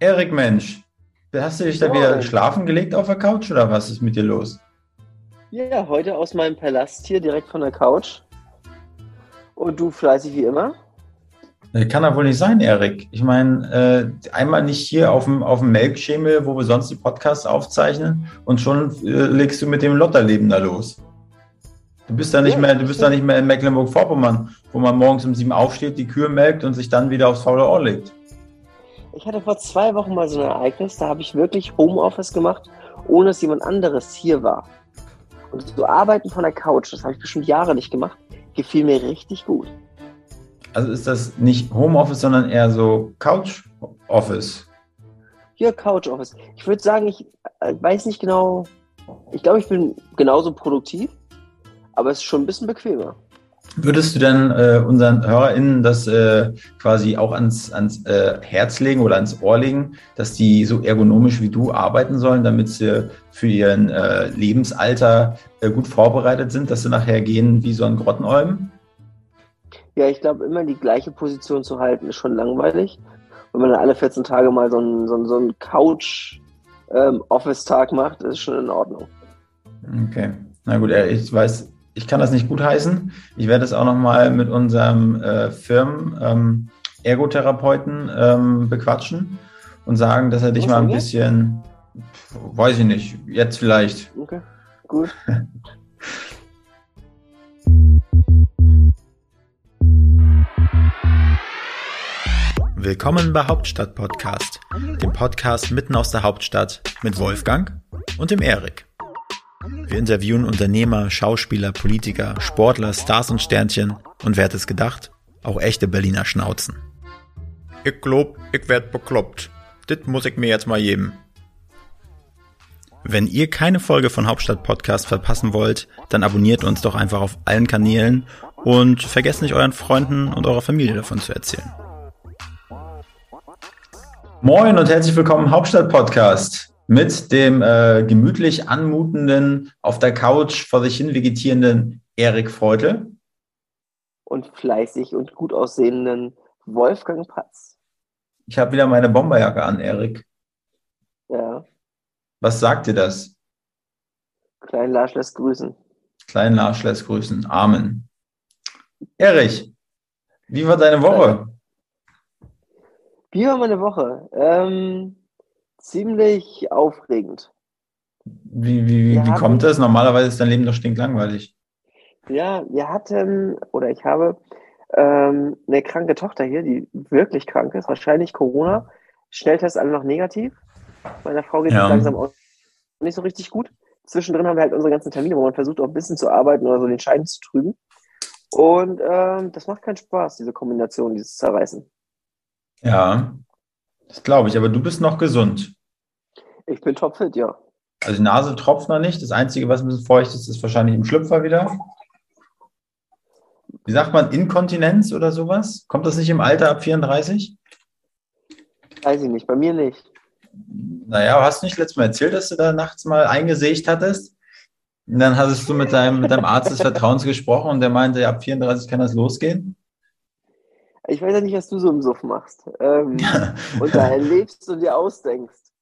Erik Mensch, hast du dich da wieder schlafen gelegt auf der Couch oder was ist mit dir los? Ja, heute aus meinem Palast hier direkt von der Couch. Und du fleißig wie immer? Äh, kann doch wohl nicht sein, Erik. Ich meine, äh, einmal nicht hier auf dem, auf dem Melkschemel, wo wir sonst die Podcasts aufzeichnen und schon äh, legst du mit dem Lotterleben da los. Du bist da nicht ja, mehr, du bist da nicht mehr in Mecklenburg-Vorpommern, wo man morgens um sieben aufsteht, die Kühe melkt und sich dann wieder aufs faule Ohr legt. Ich hatte vor zwei Wochen mal so ein Ereignis, da habe ich wirklich Homeoffice gemacht, ohne dass jemand anderes hier war. Und so arbeiten von der Couch, das habe ich bestimmt Jahre nicht gemacht, gefiel mir richtig gut. Also ist das nicht Homeoffice, sondern eher so Couch-Office? Ja, Couch-Office. Ich würde sagen, ich äh, weiß nicht genau, ich glaube, ich bin genauso produktiv, aber es ist schon ein bisschen bequemer. Würdest du denn äh, unseren HörerInnen das äh, quasi auch ans, ans äh, Herz legen oder ans Ohr legen, dass die so ergonomisch wie du arbeiten sollen, damit sie für ihren äh, Lebensalter äh, gut vorbereitet sind, dass sie nachher gehen wie so ein Grottenolm? Ja, ich glaube, immer die gleiche Position zu halten, ist schon langweilig. Wenn man dann alle 14 Tage mal so einen, so einen, so einen Couch-Office-Tag ähm, macht, ist schon in Ordnung. Okay. Na gut, ich weiß, ich kann das nicht gutheißen. Ich werde es auch nochmal mit unserem äh, Firmen ähm, Ergotherapeuten ähm, bequatschen und sagen, dass er dich Was mal ein bisschen, weiß ich nicht, jetzt vielleicht. Okay, gut. Willkommen bei Hauptstadt Podcast, dem Podcast mitten aus der Hauptstadt mit Wolfgang und dem Erik. Wir interviewen Unternehmer, Schauspieler, Politiker, Sportler, Stars und Sternchen und wer hätte es gedacht? Auch echte Berliner Schnauzen. Ich glaub, ich werd bekloppt. Das muss ich mir jetzt mal geben. Wenn ihr keine Folge von Hauptstadt Podcast verpassen wollt, dann abonniert uns doch einfach auf allen Kanälen und vergesst nicht euren Freunden und eurer Familie davon zu erzählen. Moin und herzlich willkommen Hauptstadt Podcast mit dem äh, gemütlich anmutenden, auf der Couch vor sich hin vegetierenden Erik Freutel. Und fleißig und gut aussehenden Wolfgang Patz. Ich habe wieder meine Bomberjacke an, Erik. Ja. Was sagt dir das? Klein Lars lässt grüßen. Klein Lars lässt grüßen. Amen. Erich, wie war deine Woche? Wie war meine Woche? Ähm, ziemlich aufregend. Wie, wie, wie, wie kommt das? Normalerweise ist dein Leben doch stinklangweilig. Ja, wir hatten, oder ich habe ähm, eine kranke Tochter hier, die wirklich krank ist, wahrscheinlich Corona. Schnelltest alle noch negativ. Meiner Frau geht es ja. langsam auch nicht so richtig gut. Zwischendrin haben wir halt unsere ganzen Termine, wo man versucht, auch ein bisschen zu arbeiten oder so den Schein zu trüben. Und ähm, das macht keinen Spaß, diese Kombination, dieses Zerreißen. Ja, das glaube ich, aber du bist noch gesund. Ich bin topfit, ja. Also die Nase tropft noch nicht. Das Einzige, was ein bisschen feucht ist, ist wahrscheinlich im Schlüpfer wieder. Wie sagt man, Inkontinenz oder sowas? Kommt das nicht im Alter ab 34? Weiß ich nicht, bei mir nicht. Naja, hast du nicht letztes Mal erzählt, dass du da nachts mal eingesägt hattest? Und dann hattest du mit deinem, mit deinem Arzt des Vertrauens gesprochen und der meinte, ab 34 kann das losgehen? Ich weiß ja nicht, was du so im Suff machst. Ähm, und da erlebst und dir ausdenkst.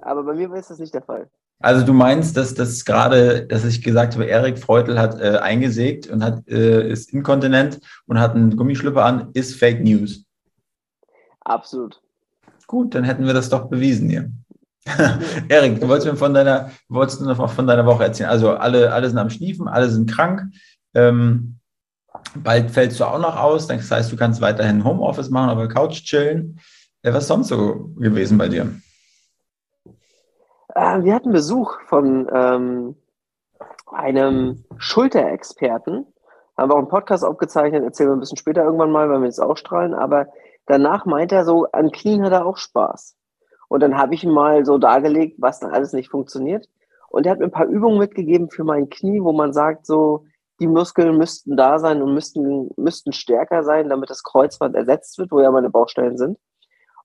Aber bei mir ist das nicht der Fall. Also du meinst, dass das gerade, dass ich gesagt habe, Erik Freutel hat äh, eingesägt und hat, äh, ist inkontinent und hat einen Gummischlüpper an, ist Fake News. Absolut. Gut, dann hätten wir das doch bewiesen hier. Erik, du wolltest mir von deiner, wolltest du noch von deiner Woche erzählen. Also alle, alle sind am Schniefen, alle sind krank. Ähm, Bald fällst du auch noch aus, das heißt, du kannst weiterhin Homeoffice machen, aber Couch chillen. Was ist sonst so gewesen bei dir? Äh, wir hatten Besuch von ähm, einem Schulterexperten. Haben wir auch einen Podcast aufgezeichnet, erzählen wir ein bisschen später irgendwann mal, weil wir jetzt ausstrahlen. Aber danach meint er so, an Knien hat er auch Spaß. Und dann habe ich ihm mal so dargelegt, was da alles nicht funktioniert. Und er hat mir ein paar Übungen mitgegeben für mein Knie, wo man sagt, so, die Muskeln müssten da sein und müssten, müssten stärker sein, damit das Kreuzband ersetzt wird, wo ja meine Baustellen sind.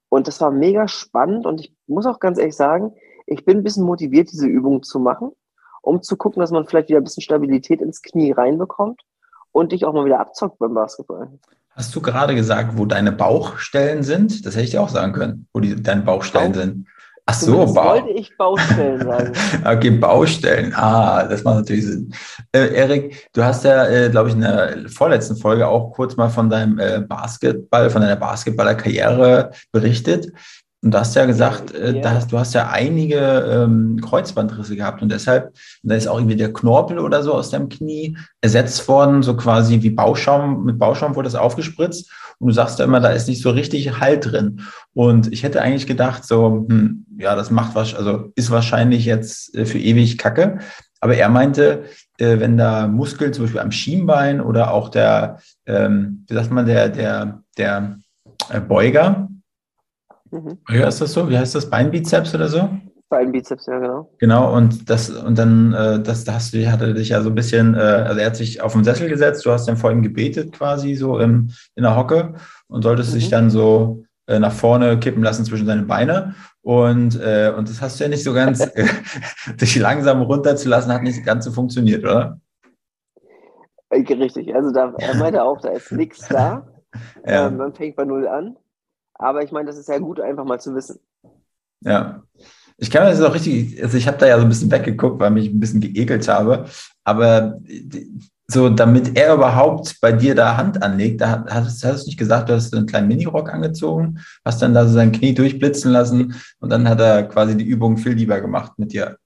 Und das war mega spannend und ich muss auch ganz ehrlich sagen, ich bin ein bisschen motiviert, diese Übung zu machen, um zu gucken, dass man vielleicht wieder ein bisschen Stabilität ins Knie reinbekommt und dich auch mal wieder abzockt beim Basketball. Hast du gerade gesagt, wo deine Bauchstellen sind? Das hätte ich dir auch sagen können, wo die, deine Baustellen Bauch. sind. Ach so, wollte ich Baustellen sagen. okay, Baustellen. Ah, das macht natürlich Sinn. Äh, Erik, du hast ja, äh, glaube ich, in der vorletzten Folge auch kurz mal von deinem äh, Basketball, von deiner Basketballerkarriere berichtet. Und du hast ja gesagt, äh, ja. Hast, du hast ja einige ähm, Kreuzbandrisse gehabt und deshalb, da ist auch irgendwie der Knorpel oder so aus deinem Knie ersetzt worden, so quasi wie Bauschaum, mit Bauschaum wurde das aufgespritzt. Und du sagst ja immer, da ist nicht so richtig Halt drin. Und ich hätte eigentlich gedacht, so, hm, ja, das macht was, also ist wahrscheinlich jetzt äh, für ewig Kacke. Aber er meinte, äh, wenn da Muskel zum Beispiel am Schienbein oder auch der, ähm, wie sagt man, der, der, der äh, Beuger, Mhm. Ist das so? Wie heißt das? Beinbizeps oder so? Beinbizeps, ja, genau. Genau, und das, und dann, äh, das, das hast du, hatte dich ja so ein bisschen, äh, also er hat sich auf den Sessel gesetzt, du hast dann vor ihm gebetet quasi so im, in der Hocke und solltest mhm. dich dann so äh, nach vorne kippen lassen zwischen seine Beine. Und, äh, und das hast du ja nicht so ganz, äh, dich langsam runterzulassen, hat nicht ganz so funktioniert, oder? Äh, richtig, also da, er meinte auch, da ist nichts da. Ja. Ähm, man fängt bei Null an. Aber ich meine, das ist ja gut, einfach mal zu wissen. Ja. Ich kann mir das auch richtig, also ich habe da ja so ein bisschen weggeguckt, weil mich ein bisschen geekelt habe. Aber so, damit er überhaupt bei dir da Hand anlegt, da hast, hast du nicht gesagt, du hast einen kleinen Minirock angezogen, hast dann da so sein Knie durchblitzen lassen und dann hat er quasi die Übung viel lieber gemacht mit dir.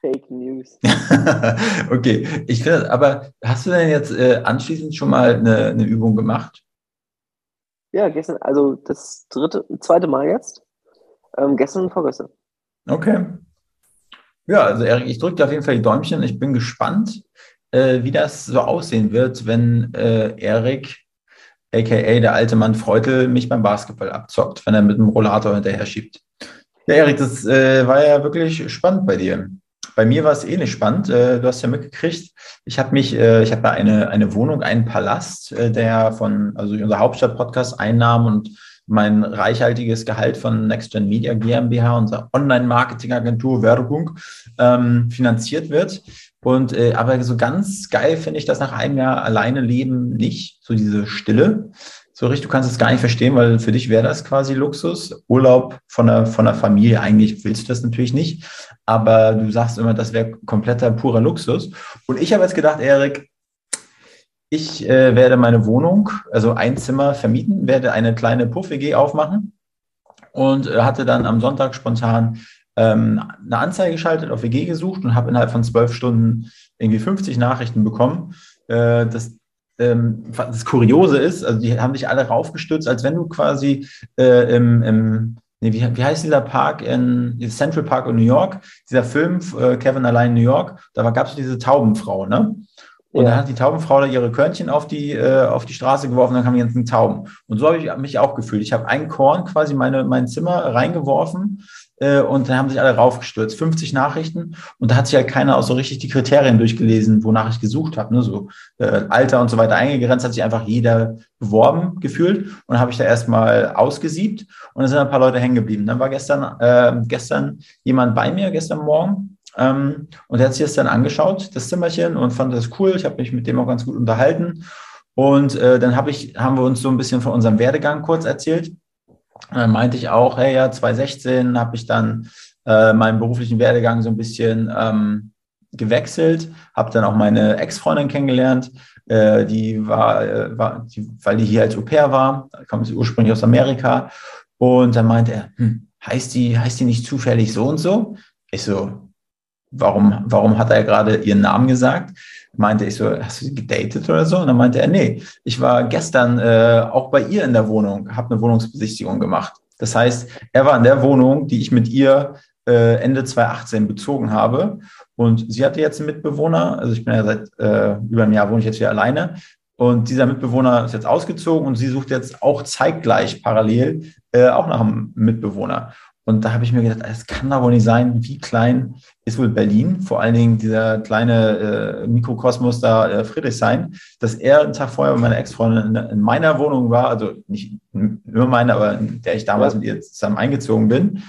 Fake News. okay, ich finde, aber hast du denn jetzt äh, anschließend schon mal eine, eine Übung gemacht? Ja, gestern, also das dritte, zweite Mal jetzt. Ähm, gestern und vorgestern. Okay. Ja, also Erik, ich drücke dir auf jeden Fall die Däumchen. Ich bin gespannt, äh, wie das so aussehen wird, wenn äh, Erik, aka der alte Mann Freutel, mich beim Basketball abzockt, wenn er mit dem Rollator hinterher schiebt. Ja, Erik, das äh, war ja wirklich spannend bei dir. Bei mir war es eh nicht spannend. Äh, du hast ja mitgekriegt, ich habe mich, äh, ich habe eine, eine Wohnung, einen Palast, äh, der von, also unser Hauptstadt-Podcast Einnahmen und mein reichhaltiges Gehalt von NextGen Media GmbH, unserer Online-Marketing-Agentur Werbung, ähm, finanziert wird. Und äh, aber so ganz geil finde ich das nach einem Jahr alleine leben nicht, so diese Stille so richtig, du kannst es gar nicht verstehen, weil für dich wäre das quasi Luxus. Urlaub von der, von der Familie, eigentlich willst du das natürlich nicht, aber du sagst immer, das wäre kompletter, purer Luxus. Und ich habe jetzt gedacht, Erik, ich äh, werde meine Wohnung, also ein Zimmer vermieten, werde eine kleine Puff-WG aufmachen und äh, hatte dann am Sonntag spontan ähm, eine Anzeige geschaltet, auf WG gesucht und habe innerhalb von zwölf Stunden irgendwie 50 Nachrichten bekommen. Äh, das ähm, das Kuriose ist, also die haben sich alle raufgestürzt, als wenn du quasi äh, im, im nee, wie, wie heißt dieser Park in Central Park in New York, dieser Film äh, Kevin allein in New York, da gab es diese Taubenfrau, ne? Und ja. dann hat die Taubenfrau da ihre Körnchen auf die, äh, auf die Straße geworfen, dann kamen die ganzen Tauben. Und so habe ich mich auch gefühlt. Ich habe ein Korn quasi meine, mein Zimmer reingeworfen äh, und dann haben sich alle raufgestürzt. 50 Nachrichten und da hat sich halt keiner auch so richtig die Kriterien durchgelesen, wonach ich gesucht habe. Ne? So äh, Alter und so weiter eingegrenzt, hat sich einfach jeder beworben gefühlt und habe ich da erstmal ausgesiebt und dann sind ein paar Leute hängen geblieben. Dann war gestern, äh, gestern jemand bei mir, gestern Morgen, ähm, und der hat sich das dann angeschaut, das Zimmerchen, und fand das cool. Ich habe mich mit dem auch ganz gut unterhalten. Und äh, dann hab ich, haben wir uns so ein bisschen von unserem Werdegang kurz erzählt. Und dann meinte ich auch, hey, ja, 2016 habe ich dann äh, meinen beruflichen Werdegang so ein bisschen ähm, gewechselt, habe dann auch meine Ex-Freundin kennengelernt, äh, die war, äh, war die, weil die hier als Au pair war, kam sie ursprünglich aus Amerika. Und dann meinte er, hm, heißt die, heißt die nicht zufällig so und so? Ich so, warum, warum hat er gerade ihren Namen gesagt? meinte ich so, hast du sie gedatet oder so? Und dann meinte er, nee, ich war gestern äh, auch bei ihr in der Wohnung, habe eine Wohnungsbesichtigung gemacht. Das heißt, er war in der Wohnung, die ich mit ihr äh, Ende 2018 bezogen habe. Und sie hatte jetzt einen Mitbewohner, also ich bin ja seit äh, über einem Jahr wohne ich jetzt hier alleine. Und dieser Mitbewohner ist jetzt ausgezogen und sie sucht jetzt auch zeitgleich parallel äh, auch nach einem Mitbewohner. Und da habe ich mir gedacht, es kann da wohl nicht sein, wie klein ist wohl Berlin, vor allen Dingen dieser kleine äh, Mikrokosmos da äh, Friedrichshain, dass er einen Tag vorher bei meiner Ex-Freundin in, in, meiner Wohnung war, also nicht nur meine, aber in der ich damals mit ihr zusammen eingezogen bin.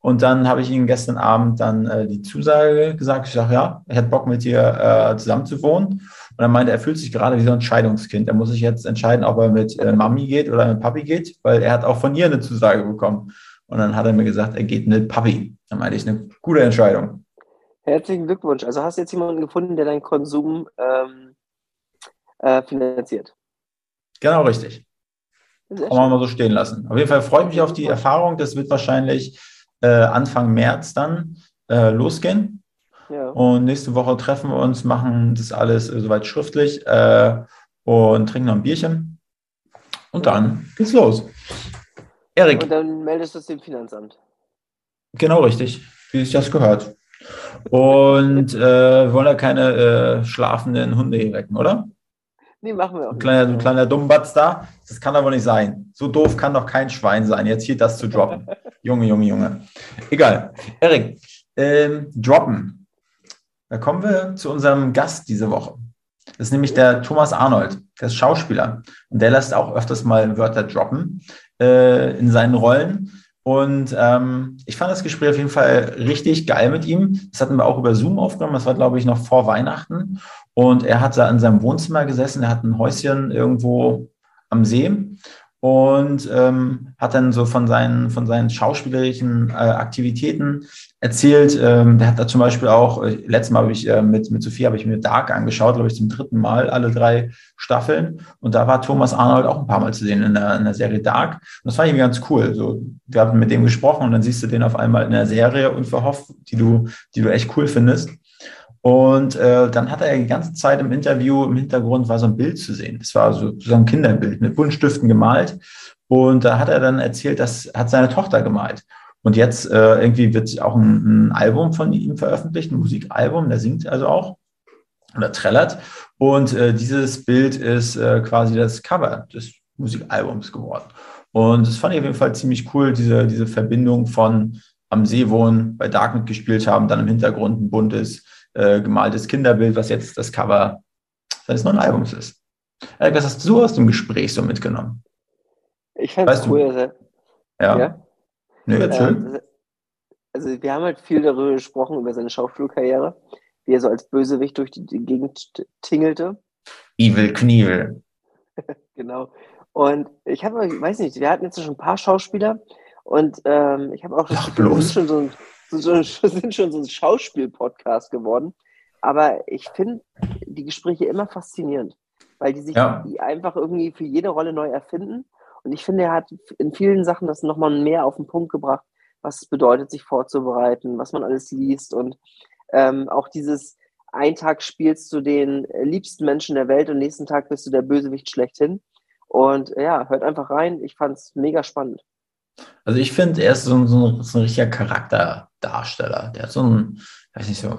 Und dann habe ich ihm gestern Abend dann äh, die Zusage gesagt. Ich sage, ja, ich hätte Bock mit dir äh, zusammen zu wohnen. Und er meinte, er fühlt sich gerade wie so ein Scheidungskind. Er muss sich jetzt entscheiden, ob er mit äh, Mami geht oder mit Papi geht, weil er hat auch von ihr eine Zusage bekommen. Und dann hat er mir gesagt, er geht mit Papi. Dann meinte ich, eine gute Entscheidung. Herzlichen Glückwunsch. Also hast du jetzt jemanden gefunden, der deinen Konsum ähm, äh, finanziert? Genau richtig. Kann man mal so stehen lassen. Auf jeden Fall freue ich mich auf die Erfahrung. Das wird wahrscheinlich äh, Anfang März dann äh, losgehen. Ja. Und nächste Woche treffen wir uns, machen das alles äh, soweit schriftlich äh, und trinken noch ein Bierchen. Und dann geht's los. Erik. Und dann meldest du es dem Finanzamt. Genau richtig, wie sich das gehört. Und äh, wollen ja keine äh, schlafenden Hunde hier wecken, oder? Nee, machen wir auch. Ein kleiner, ein kleiner Dummbatz da. Das kann aber nicht sein. So doof kann doch kein Schwein sein, jetzt hier das zu droppen. Junge, Junge, Junge. Egal. Erik, ähm, droppen. Da kommen wir zu unserem Gast diese Woche. Das ist nämlich der Thomas Arnold, der ist Schauspieler. Und der lässt auch öfters mal Wörter droppen äh, in seinen Rollen. Und ähm, ich fand das Gespräch auf jeden Fall richtig geil mit ihm. Das hatten wir auch über Zoom aufgenommen. Das war, glaube ich, noch vor Weihnachten. Und er hat da in seinem Wohnzimmer gesessen. Er hat ein Häuschen irgendwo am See und ähm, hat dann so von seinen, von seinen schauspielerischen äh, Aktivitäten erzählt. Ähm, der hat da zum Beispiel auch, äh, letztes Mal habe ich äh, mit, mit Sophie, habe ich mir Dark angeschaut, glaube ich, zum dritten Mal, alle drei Staffeln. Und da war Thomas Arnold auch ein paar Mal zu sehen in der, in der Serie Dark. Und das fand ich irgendwie ganz cool. So, wir haben mit dem gesprochen und dann siehst du den auf einmal in der Serie unverhofft, die du, die du echt cool findest. Und äh, dann hat er die ganze Zeit im Interview im Hintergrund war so ein Bild zu sehen. Das war so, so ein Kinderbild mit Buntstiften gemalt. Und da hat er dann erzählt, das hat seine Tochter gemalt. Und jetzt äh, irgendwie wird auch ein, ein Album von ihm veröffentlicht, ein Musikalbum, der singt also auch oder trällert. Und äh, dieses Bild ist äh, quasi das Cover des Musikalbums geworden. Und das fand ich auf jeden Fall ziemlich cool, diese, diese Verbindung von am See wohnen, bei Darknet gespielt haben, dann im Hintergrund ein buntes äh, gemaltes Kinderbild, was jetzt das Cover seines neuen Albums ist. Erik, was hast du aus dem Gespräch so mitgenommen? Ich fand es cool. Also, ja. ja? Nee. Ähm, also wir haben halt viel darüber gesprochen, über seine Schauspielkarriere, wie er so als Bösewicht durch die, Gegend tingelte. Evil Knievel. genau. Und ich habe, ich weiß nicht, wir hatten jetzt schon ein paar Schauspieler und ähm, ich habe auch das Gefühl, schon so ein so, sind schon so ein Schauspiel-Podcast geworden. Aber ich finde die Gespräche immer faszinierend, weil die sich ja. die einfach irgendwie für jede Rolle neu erfinden. Und ich finde, er hat in vielen Sachen das nochmal mehr auf den Punkt gebracht, was es bedeutet, sich vorzubereiten, was man alles liest und ähm, auch dieses ein Tag spielst du den liebsten Menschen der Welt und nächsten Tag bist du der Bösewicht schlechthin. Und ja, hört einfach rein. Ich fand es mega spannend. Also ich finde, er ist so ein, so, ein, so ein richtiger Charakterdarsteller. Der hat so ein, weiß nicht so.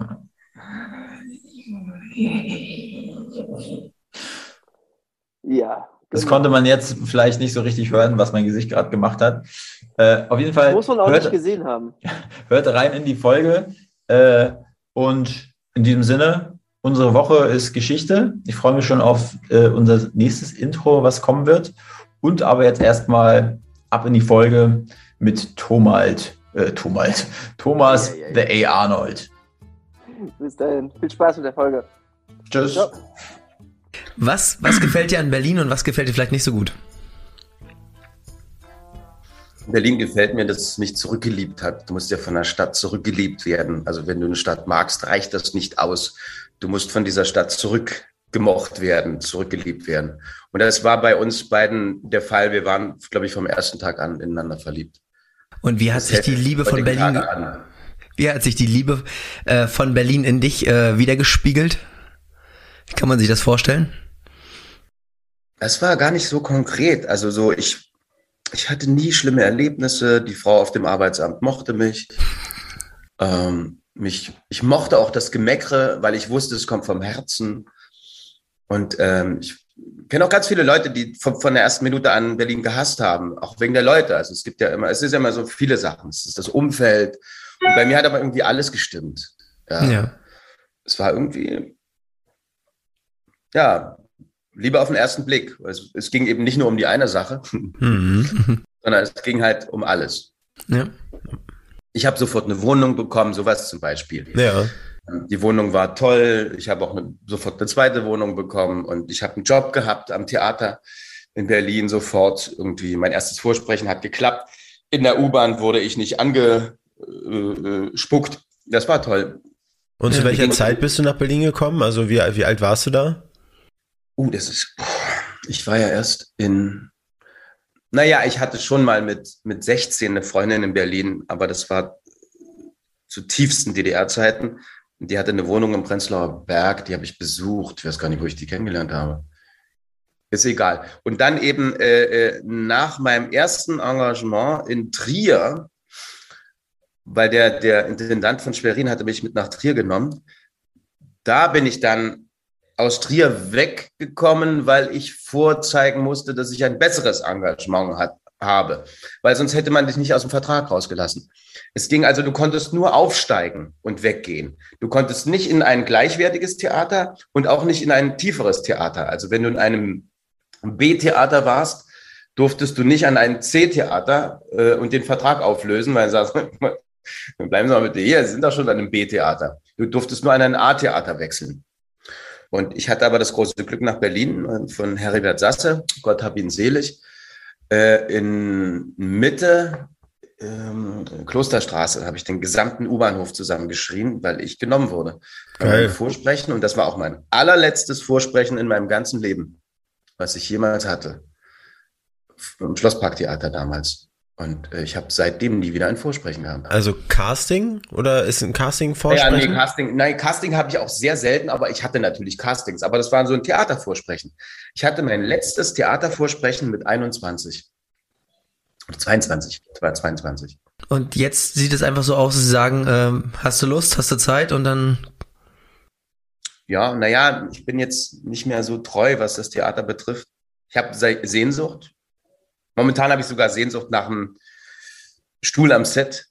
Ja. Das genau. konnte man jetzt vielleicht nicht so richtig hören, was mein Gesicht gerade gemacht hat. Äh, auf jeden Fall. Das muss man auch hört, nicht gesehen haben. Hört rein in die Folge. Äh, und in diesem Sinne, unsere Woche ist Geschichte. Ich freue mich schon auf äh, unser nächstes Intro, was kommen wird. Und aber jetzt erstmal ab in die Folge mit Tomalt, äh, Tomalt, Thomas ja, ja, ja. The A. Arnold. Bis dahin, viel Spaß mit der Folge. Tschüss. Ciao. Was, was gefällt dir an Berlin und was gefällt dir vielleicht nicht so gut? Berlin gefällt mir, dass es mich zurückgeliebt hat. Du musst ja von der Stadt zurückgeliebt werden. Also wenn du eine Stadt magst, reicht das nicht aus. Du musst von dieser Stadt zurückgemocht werden, zurückgeliebt werden. Und das war bei uns beiden der Fall. Wir waren, glaube ich, vom ersten Tag an ineinander verliebt. Und wie hat das sich die Liebe von Berlin, wie hat sich die Liebe äh, von Berlin in dich äh, wiedergespiegelt? Wie kann man sich das vorstellen? Es war gar nicht so konkret. Also so, ich, ich hatte nie schlimme Erlebnisse. Die Frau auf dem Arbeitsamt mochte mich. Ähm, mich, ich mochte auch das Gemeckere, weil ich wusste, es kommt vom Herzen. Und ähm, ich kenne auch ganz viele Leute, die von, von der ersten Minute an Berlin gehasst haben, auch wegen der Leute. Also es gibt ja immer, es ist ja immer so viele Sachen. Es ist das Umfeld. Und bei mir hat aber irgendwie alles gestimmt. Ja. ja. Es war irgendwie, ja, lieber auf den ersten Blick. Es, es ging eben nicht nur um die eine Sache, mhm. sondern es ging halt um alles. Ja. Ich habe sofort eine Wohnung bekommen, sowas zum Beispiel. Ja. Die Wohnung war toll. Ich habe auch eine, sofort eine zweite Wohnung bekommen und ich habe einen Job gehabt am Theater in Berlin sofort. Irgendwie mein erstes Vorsprechen hat geklappt. In der U-Bahn wurde ich nicht angespuckt. Das war toll. Und zu welcher Zeit bist du nach Berlin gekommen? Also wie, wie alt warst du da? Uh, das ist, ich war ja erst in, naja, ich hatte schon mal mit, mit 16 eine Freundin in Berlin, aber das war zu tiefsten DDR-Zeiten. Die hatte eine Wohnung im Prenzlauer Berg, die habe ich besucht. Ich weiß gar nicht, wo ich die kennengelernt habe. Ist egal. Und dann eben äh, äh nach meinem ersten Engagement in Trier, weil der, der Intendant von Schwerin hatte mich mit nach Trier genommen, da bin ich dann aus Trier weggekommen, weil ich vorzeigen musste, dass ich ein besseres Engagement hat, habe. Weil sonst hätte man dich nicht aus dem Vertrag rausgelassen. Es ging also, du konntest nur aufsteigen und weggehen. Du konntest nicht in ein gleichwertiges Theater und auch nicht in ein tieferes Theater. Also wenn du in einem B-Theater warst, durftest du nicht an ein C-Theater äh, und den Vertrag auflösen, weil du sagst, bleiben Sie mal bitte hier, Sie sind doch schon an einem B-Theater. Du durftest nur an ein A-Theater wechseln. Und ich hatte aber das große Glück nach Berlin äh, von Heribert Sasse, Gott hab ihn selig, äh, in Mitte ähm, Klosterstraße habe ich den gesamten U-Bahnhof zusammengeschrien, weil ich genommen wurde. Geil. Vorsprechen und das war auch mein allerletztes Vorsprechen in meinem ganzen Leben, was ich jemals hatte. Im Schlossparktheater damals. Und äh, ich habe seitdem nie wieder ein Vorsprechen gehabt. Also Casting oder ist ein Casting Vorsprechen? Ja, nee, Casting, nein, Casting habe ich auch sehr selten, aber ich hatte natürlich Castings, aber das war so ein Theatervorsprechen. Ich hatte mein letztes Theatervorsprechen mit 21. 22, war 22. Und jetzt sieht es einfach so aus, dass Sie sagen, ähm, hast du Lust, hast du Zeit und dann. Ja, naja, ich bin jetzt nicht mehr so treu, was das Theater betrifft. Ich habe Sehnsucht. Momentan habe ich sogar Sehnsucht nach einem Stuhl am Set,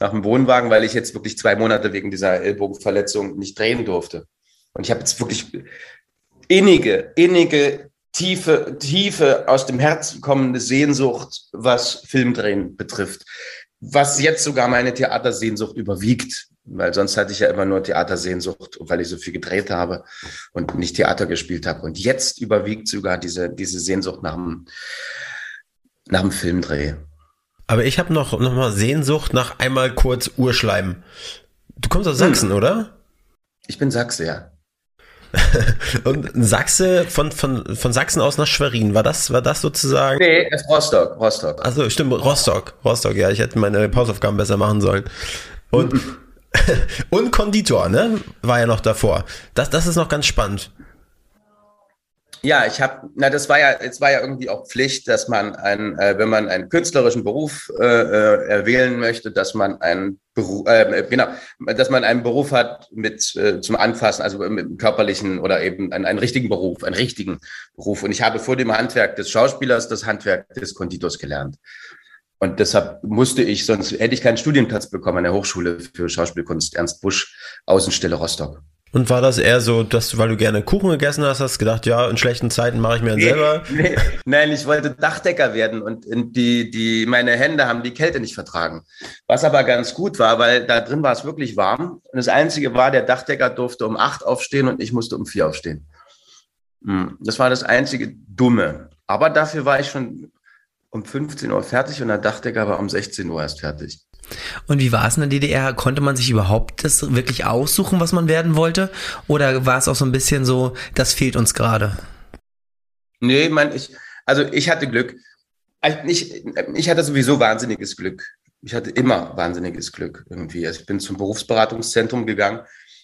nach einem Wohnwagen, weil ich jetzt wirklich zwei Monate wegen dieser Ellbogenverletzung nicht drehen durfte. Und ich habe jetzt wirklich innige, innige, tiefe, tiefe, aus dem Herzen kommende Sehnsucht, was Filmdrehen betrifft. Was jetzt sogar meine Theatersehnsucht überwiegt, weil sonst hatte ich ja immer nur Theatersehnsucht, weil ich so viel gedreht habe und nicht Theater gespielt habe. Und jetzt überwiegt sogar diese, diese Sehnsucht nach einem nach dem Filmdreh. Aber ich habe noch, noch mal Sehnsucht nach einmal kurz Urschleim. Du kommst aus hm. Sachsen, hm. oder? Ich bin Sachse, ja. Und Sachse von, von, von Sachsen aus nach Schwerin, war das, war das sozusagen? Nee, es ist Rostock, Rostock. Achso, stimmt, Rostock, Rostock, ja, ich hätte meine Pausaufgaben besser machen sollen. Und, und Konditor, ne? War ja noch davor. Das, das ist noch ganz spannend. Ja, ich habe, na, das war ja, es war ja irgendwie auch Pflicht, dass man einen, äh, wenn man einen künstlerischen Beruf äh, äh, erwählen möchte, dass man einen Beruf, äh, genau, dass man einen Beruf hat mit äh, zum Anfassen, also mit einem körperlichen oder eben einen, einen richtigen Beruf, einen richtigen Beruf. Und ich habe vor dem Handwerk des Schauspielers das Handwerk des Konditors gelernt. Und deshalb musste ich, sonst hätte ich keinen Studienplatz bekommen an der Hochschule für Schauspielkunst Ernst Busch, Außenstelle Rostock. Und war das eher so, dass du, weil du gerne Kuchen gegessen hast, hast gedacht, ja, in schlechten Zeiten mache ich mir einen nee, selber? Nee, nein, ich wollte Dachdecker werden und die, die, meine Hände haben die Kälte nicht vertragen. Was aber ganz gut war, weil da drin war es wirklich warm. Und das Einzige war, der Dachdecker durfte um acht aufstehen und ich musste um vier aufstehen. Hm, das war das einzige Dumme. Aber dafür war ich schon um 15 Uhr fertig und der Dachdecker war um 16 Uhr erst fertig. Und wie war es in der DDR? Konnte man sich überhaupt das wirklich aussuchen, was man werden wollte? Oder war es auch so ein bisschen so, das fehlt uns gerade? Nee, man, ich, also ich hatte Glück. Ich, ich hatte sowieso wahnsinniges Glück. Ich hatte immer wahnsinniges Glück irgendwie. Also ich bin zum Berufsberatungszentrum gegangen.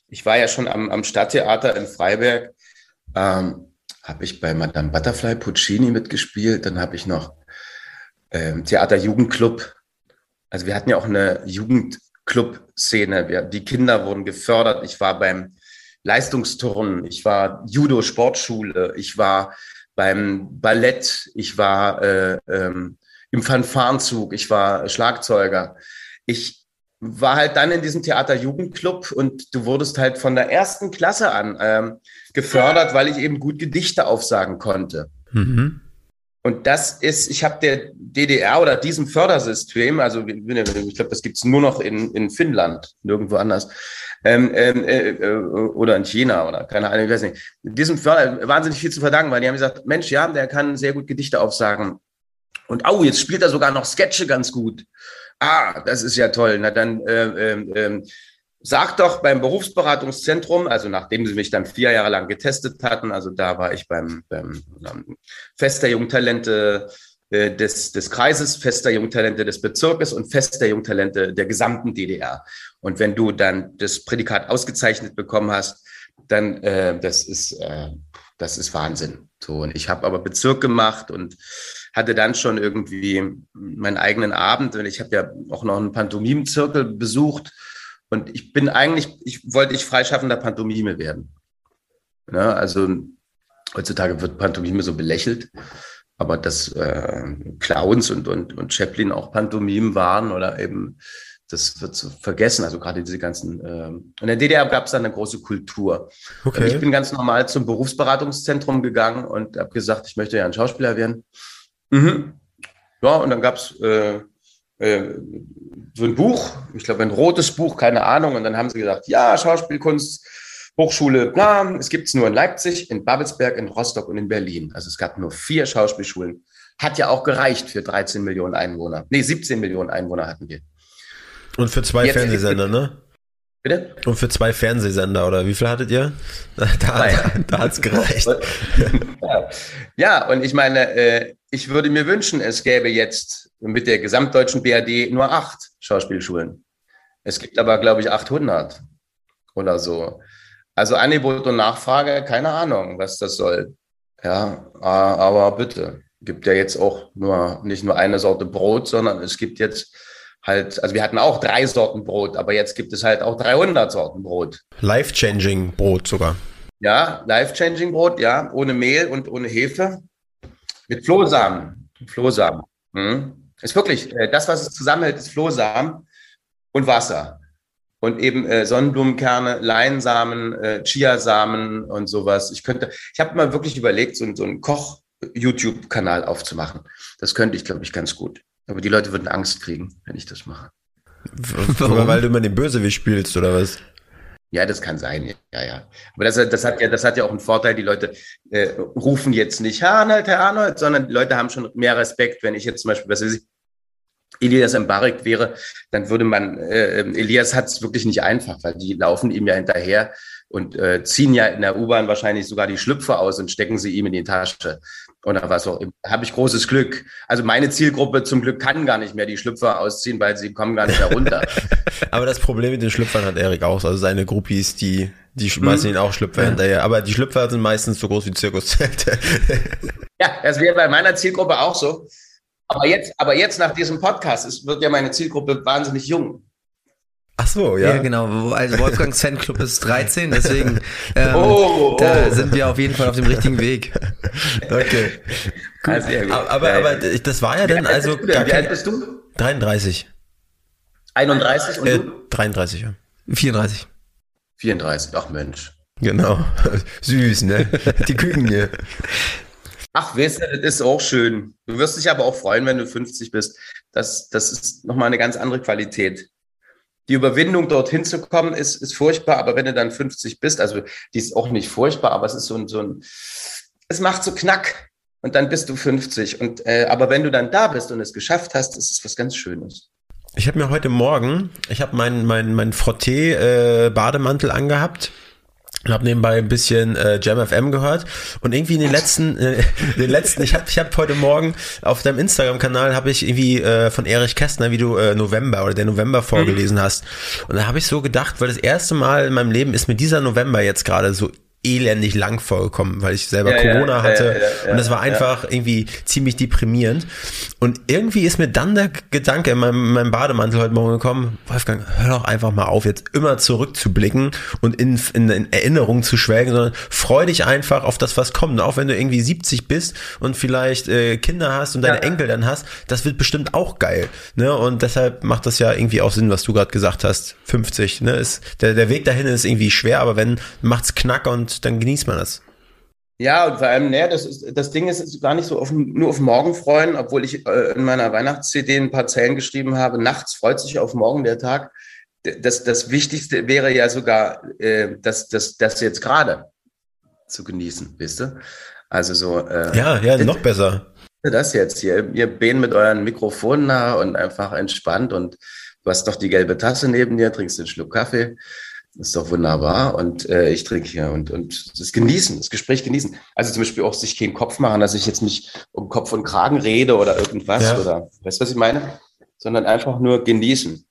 Ich war ja schon am, am Stadttheater in Freiberg. Ähm, habe ich bei Madame Butterfly Puccini mitgespielt. Dann habe ich noch ähm, Theater Jugendclub also wir hatten ja auch eine Jugendclub-Szene. Die Kinder wurden gefördert. Ich war beim Leistungsturnen, ich war Judo-Sportschule, ich war beim Ballett, ich war äh, ähm, im Fanfarenzug, ich war Schlagzeuger. Ich war halt dann in diesem Theater-Jugendclub und du wurdest halt von der ersten Klasse an ähm, gefördert, weil ich eben gut Gedichte aufsagen konnte. Mhm. Und das ist, ich habe der DDR oder diesem Fördersystem, also ich glaube, das gibt's nur noch in, in Finnland, nirgendwo anders, ähm, ähm äh, äh, oder in China oder keine Ahnung, ich weiß nicht. Diesem Förder wahnsinnig viel zu verdanken, weil die haben gesagt, Mensch, ja, der kann sehr gut Gedichte aufsagen. Und au, jetzt spielt er sogar noch Sketche ganz gut. Ah, das ist ja toll. Na dann äh, äh, sag doch beim Berufsberatungszentrum, also nachdem sie mich dann vier Jahre lang getestet hatten, also da war ich beim, beim ähm, Fest der Jungtalente äh, des, des Kreises, Fest der Jungtalente des Bezirkes und Fest der Jungtalente der gesamten DDR. Und wenn du dann das Prädikat ausgezeichnet bekommen hast, dann äh, das ist äh, das ist Wahnsinn. So und ich habe aber Bezirk gemacht und hatte dann schon irgendwie meinen eigenen Abend und ich habe ja auch noch einen Pantomimenzirkel besucht und ich bin eigentlich, ich wollte ich freischaffender Pantomime werden. Ja, also heutzutage wird Pantomime so belächelt, aber dass äh, Clowns und, und, und Chaplin auch Pantomimen waren oder eben, das wird so vergessen. Also gerade diese ganzen, äh, in der DDR gab es dann eine große Kultur. Okay. Ich bin ganz normal zum Berufsberatungszentrum gegangen und habe gesagt, ich möchte ja ein Schauspieler werden. Mhm. Ja, und dann gab es äh, so ein Buch, ich glaube ein rotes Buch, keine Ahnung. Und dann haben sie gesagt, ja, Schauspielkunst, Hochschule, bla, es gibt es nur in Leipzig, in Babelsberg, in Rostock und in Berlin. Also es gab nur vier Schauspielschulen. Hat ja auch gereicht für 13 Millionen Einwohner. Nee, 17 Millionen Einwohner hatten wir. Und für zwei Jetzt Fernsehsender, ne? Bitte? Und für zwei Fernsehsender, oder wie viel hattet ihr? Da, da, da hat es gereicht. ja. ja, und ich meine, äh, ich würde mir wünschen, es gäbe jetzt mit der gesamtdeutschen BRD nur acht Schauspielschulen. Es gibt aber, glaube ich, 800 oder so. Also Angebot und Nachfrage, keine Ahnung, was das soll. Ja, aber bitte. Gibt ja jetzt auch nur, nicht nur eine Sorte Brot, sondern es gibt jetzt halt, also wir hatten auch drei Sorten Brot, aber jetzt gibt es halt auch 300 Sorten Brot. Life-changing Brot sogar. Ja, life-changing Brot, ja, ohne Mehl und ohne Hefe. Mit Flohsamen. Flohsamen. Hm. Ist wirklich, äh, das, was es zusammenhält, ist Flohsamen und Wasser. Und eben äh, Sonnenblumenkerne, Leinsamen, äh, Chiasamen und sowas. Ich könnte, ich habe mal wirklich überlegt, so, so einen Koch-YouTube-Kanal aufzumachen. Das könnte ich, glaube ich, ganz gut. Aber die Leute würden Angst kriegen, wenn ich das mache. Warum? Weil du immer den Bösewicht spielst, oder was? Ja, das kann sein, ja, ja. Aber das, das, hat ja, das hat ja auch einen Vorteil. Die Leute äh, rufen jetzt nicht Herr Arnold, Herr Arnold, sondern die Leute haben schon mehr Respekt. Wenn ich jetzt zum Beispiel, was weiß ich, Elias Mbarek wäre, dann würde man, äh, Elias hat es wirklich nicht einfach, weil die laufen ihm ja hinterher und äh, ziehen ja in der U-Bahn wahrscheinlich sogar die Schlüpfe aus und stecken sie ihm in die Tasche oder was auch immer. Habe ich großes Glück. Also meine Zielgruppe zum Glück kann gar nicht mehr die Schlüpfer ausziehen, weil sie kommen gar nicht mehr runter. Aber das Problem mit den Schlüpfern hat Erik auch. Also seine Groupies, die, die schmeißen mhm. ihn auch Schlüpfer ja. hinterher. Aber die Schlüpfer sind meistens so groß wie Zirkuszelte. ja, das wäre bei meiner Zielgruppe auch so. Aber jetzt, aber jetzt nach diesem Podcast ist, wird ja meine Zielgruppe wahnsinnig jung. Ach so, ja. Ja, genau. Also Wolfgangs Fanclub ist 13, deswegen ähm, oh, oh. da sind wir auf jeden Fall auf dem richtigen Weg. Okay. Cool. Also, aber, aber, aber das war ja dann also. Wie alt bist du? 33. 31 und äh, du? 33, ja. 34. 34, ach Mensch. Genau. Süß, ne? Die Küken hier. Ach, weißt du, das ist auch schön. Du wirst dich aber auch freuen, wenn du 50 bist. Das, das ist nochmal eine ganz andere Qualität die Überwindung, dorthin zu kommen, ist, ist furchtbar, aber wenn du dann 50 bist, also die ist auch nicht furchtbar, aber es ist so ein, so ein es macht so Knack und dann bist du 50. Und, äh, aber wenn du dann da bist und es geschafft hast, ist es was ganz Schönes. Ich habe mir heute Morgen, ich habe meinen mein, mein Frotté-Bademantel äh, angehabt und habe nebenbei ein bisschen äh, Jam FM gehört und irgendwie in den letzten äh, den letzten ich habe ich habe heute morgen auf deinem Instagram Kanal habe ich irgendwie äh, von Erich Kästner wie du äh, November oder der November vorgelesen mhm. hast und da habe ich so gedacht weil das erste Mal in meinem Leben ist mir dieser November jetzt gerade so elendig lang vorgekommen, weil ich selber ja, Corona ja, hatte ja, und es war einfach irgendwie ziemlich deprimierend. Und irgendwie ist mir dann der Gedanke in meinem, in meinem, Bademantel heute Morgen gekommen, Wolfgang, hör doch einfach mal auf, jetzt immer zurückzublicken und in, in, in Erinnerungen zu schwelgen, sondern freu dich einfach auf das, was kommt. auch wenn du irgendwie 70 bist und vielleicht äh, Kinder hast und deine Enkel dann hast, das wird bestimmt auch geil. Ne? Und deshalb macht das ja irgendwie auch Sinn, was du gerade gesagt hast. 50. Ne? Ist, der, der Weg dahin ist irgendwie schwer, aber wenn macht's knack und dann genießt man das. Ja, und vor allem, ne, das, ist, das Ding ist gar nicht so auf, nur auf morgen freuen, obwohl ich äh, in meiner Weihnachts-CD ein paar Zeilen geschrieben habe. Nachts freut sich auf morgen der Tag. Das, das Wichtigste wäre ja sogar, äh, das, das, das jetzt gerade zu genießen, wisst ihr? Also so. Äh, ja, ja, noch besser. Das jetzt hier. Ihr behen mit euren Mikrofonen nah und einfach entspannt und du hast doch die gelbe Tasse neben dir, trinkst einen Schluck Kaffee das ist doch wunderbar. Und äh, ich trinke hier und, und das Genießen, das Gespräch genießen. Also zum Beispiel auch sich keinen Kopf machen, dass ich jetzt nicht um Kopf und Kragen rede oder irgendwas ja. oder weißt du, was ich meine? Sondern einfach nur genießen.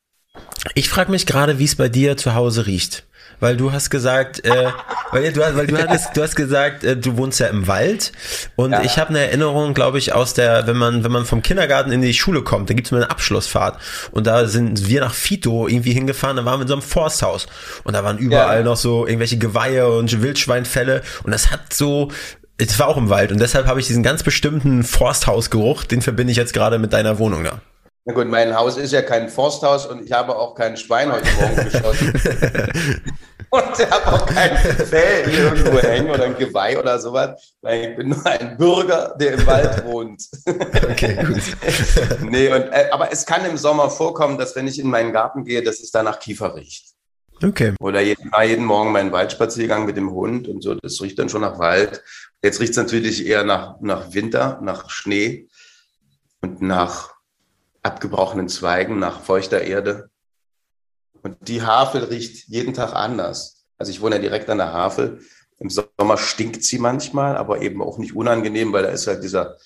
Ich frage mich gerade, wie es bei dir zu Hause riecht weil du hast gesagt, äh, weil, du, weil du hattest, du hast gesagt, äh, du wohnst ja im Wald und ja. ich habe eine Erinnerung, glaube ich, aus der, wenn man, wenn man vom Kindergarten in die Schule kommt, da gibt's mal eine Abschlussfahrt und da sind wir nach Fito irgendwie hingefahren, da waren wir in so einem Forsthaus und da waren überall ja. noch so irgendwelche Geweihe und Wildschweinfälle und das hat so es war auch im Wald und deshalb habe ich diesen ganz bestimmten Forsthausgeruch, den verbinde ich jetzt gerade mit deiner Wohnung da. Na gut, mein Haus ist ja kein Forsthaus und ich habe auch kein Schwein heute Morgen geschossen. und ich habe auch kein Fell irgendwo hängen oder ein Geweih oder sowas. Ich bin nur ein Bürger, der im Wald wohnt. okay, gut. nee, und, äh, aber es kann im Sommer vorkommen, dass wenn ich in meinen Garten gehe, dass es da nach Kiefer riecht. Okay. Oder jeden, jeden Morgen meinen Waldspaziergang mit dem Hund und so, das riecht dann schon nach Wald. Jetzt riecht es natürlich eher nach, nach Winter, nach Schnee und nach abgebrochenen Zweigen, nach feuchter Erde. Und die Havel riecht jeden Tag anders. Also ich wohne ja direkt an der Havel. Im Sommer stinkt sie manchmal, aber eben auch nicht unangenehm, weil da ist halt dieser,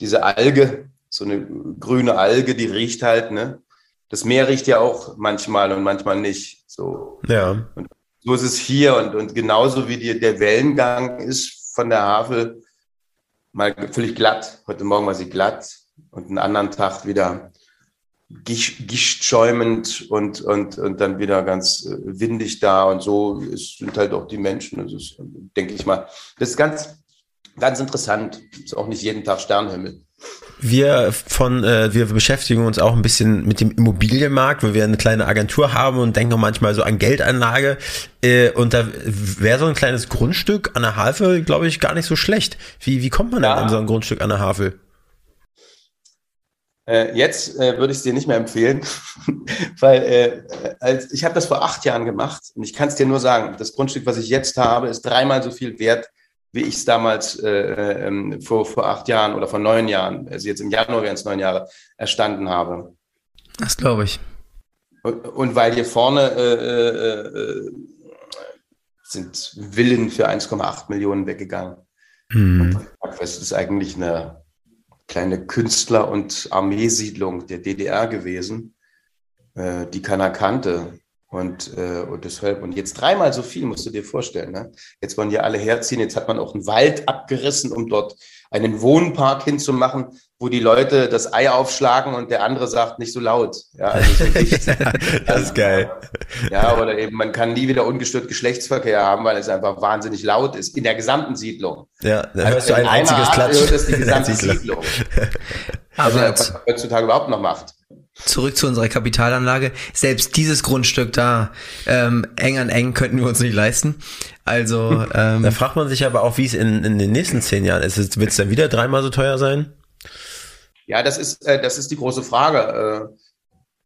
diese Alge, so eine grüne Alge, die riecht halt, ne? Das Meer riecht ja auch manchmal und manchmal nicht. So. Ja. Und so ist es hier und, und genauso wie die, der Wellengang ist von der Havel mal völlig glatt. Heute Morgen war sie glatt und einen anderen Tag wieder gichtschäumend und, und, und dann wieder ganz äh, windig da und so ist, sind halt auch die Menschen. Das ist, denke ich mal, das ist ganz, ganz interessant. Ist auch nicht jeden Tag Sternhimmel. Wir von, äh, wir beschäftigen uns auch ein bisschen mit dem Immobilienmarkt, weil wir eine kleine Agentur haben und denken auch manchmal so an Geldanlage. Äh, und da wäre so ein kleines Grundstück an der Havel, glaube ich, gar nicht so schlecht. Wie, wie kommt man denn ja. an so ein Grundstück an der Havel? Äh, jetzt äh, würde ich es dir nicht mehr empfehlen, weil äh, als, ich habe das vor acht Jahren gemacht und ich kann es dir nur sagen, das Grundstück, was ich jetzt habe, ist dreimal so viel wert, wie ich es damals äh, ähm, vor, vor acht Jahren oder vor neun Jahren, also jetzt im Januar wären es neun Jahre, erstanden habe. Das glaube ich. Und, und, weil hier vorne äh, äh, sind Villen für 1,8 Millionen weggegangen. Hm. Das ist eigentlich eine kleine Künstler- und Armeesiedlung der DDR gewesen, äh, die keiner kannte. Und, äh, und deshalb, und jetzt dreimal so viel, musst du dir vorstellen. Ne? Jetzt wollen ja alle herziehen, jetzt hat man auch einen Wald abgerissen, um dort einen Wohnpark hinzumachen, wo die Leute das Ei aufschlagen und der andere sagt, nicht so laut. Ja, also so das ist geil. Ja, oder eben, man kann nie wieder ungestört Geschlechtsverkehr haben, weil es einfach wahnsinnig laut ist in der gesamten Siedlung. Ja, da also hörst du ein einziges Klatsch. Hört es die gesamte Siedlung. Aber also, was man heutzutage überhaupt noch macht zurück zu unserer Kapitalanlage. Selbst dieses Grundstück da, ähm, eng an eng könnten wir uns nicht leisten. Also ähm, da fragt man sich aber auch, wie es in, in den nächsten zehn Jahren ist. Wird es dann wieder dreimal so teuer sein? Ja, das ist äh, das ist die große Frage.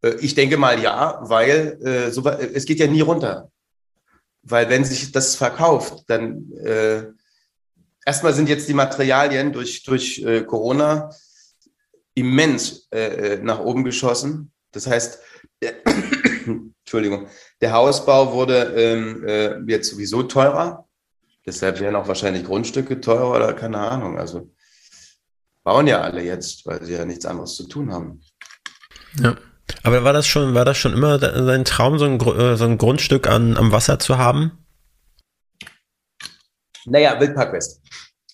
Äh, äh ich denke mal ja, weil äh, so, es geht ja nie runter. Weil wenn sich das verkauft, dann äh, erstmal sind jetzt die Materialien durch durch äh, Corona immens äh, äh, nach oben geschossen. Das heißt, der, Entschuldigung, der Hausbau wurde ähm, äh, jetzt sowieso teurer. Deshalb werden auch wahrscheinlich Grundstücke teurer oder keine Ahnung. Also bauen ja alle jetzt, weil sie ja nichts anderes zu tun haben. Ja. Aber war das schon, war das schon immer dein Traum, so ein, äh, so ein Grundstück an, am Wasser zu haben? Naja, Wildpark West.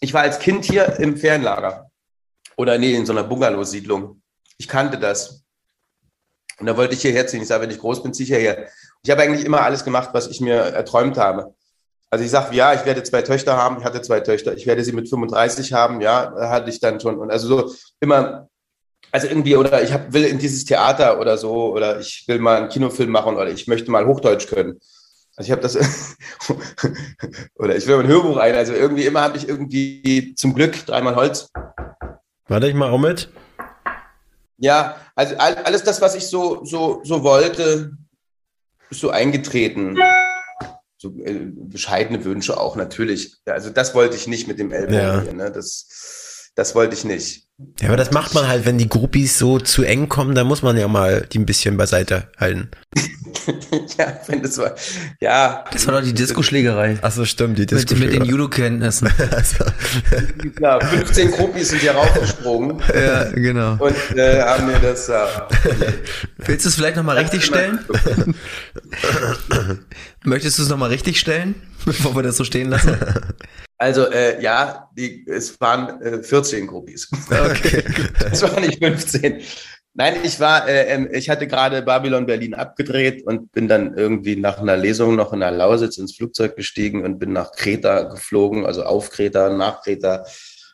Ich war als Kind hier im Ferienlager. Oder nee, in so einer Bungalow-Siedlung. Ich kannte das. Und da wollte ich hierher ziehen. Ich sage, wenn ich groß bin, ziehe ich hierher. Ich habe eigentlich immer alles gemacht, was ich mir erträumt habe. Also ich sage, ja, ich werde zwei Töchter haben. Ich hatte zwei Töchter. Ich werde sie mit 35 haben. Ja, hatte ich dann schon. Und also so immer, also irgendwie, oder ich hab, will in dieses Theater oder so, oder ich will mal einen Kinofilm machen, oder ich möchte mal Hochdeutsch können. Also ich habe das, oder ich will ein Hörbuch ein, also irgendwie immer habe ich irgendwie zum Glück dreimal Holz. Warte ich mal auch mit? Ja, also alles das, was ich so, so, so wollte, ist so eingetreten. So äh, bescheidene Wünsche auch natürlich. Also das wollte ich nicht mit dem Ellbogen ja. hier. Ne? Das, das wollte ich nicht. Ja, aber das macht man halt, wenn die Groupies so zu eng kommen, dann muss man ja mal die ein bisschen beiseite halten. ja, wenn das war, ja. Das war doch die Disco-Schlägerei. Achso, stimmt, die Disco mit, mit den Judo-Kenntnissen. also. Ja, 15 Groupies sind hier raufgesprungen. ja, genau. Und äh, haben mir das, äh, Willst du es vielleicht nochmal richtig stellen? Möchtest du es nochmal richtig stellen, bevor wir das so stehen lassen? Also äh, ja, die, es waren äh, 14 Groupies. Okay. Es waren nicht 15. Nein, ich war, äh, ähm, ich hatte gerade Babylon Berlin abgedreht und bin dann irgendwie nach einer Lesung noch in der Lausitz ins Flugzeug gestiegen und bin nach Kreta geflogen, also auf Kreta, nach Kreta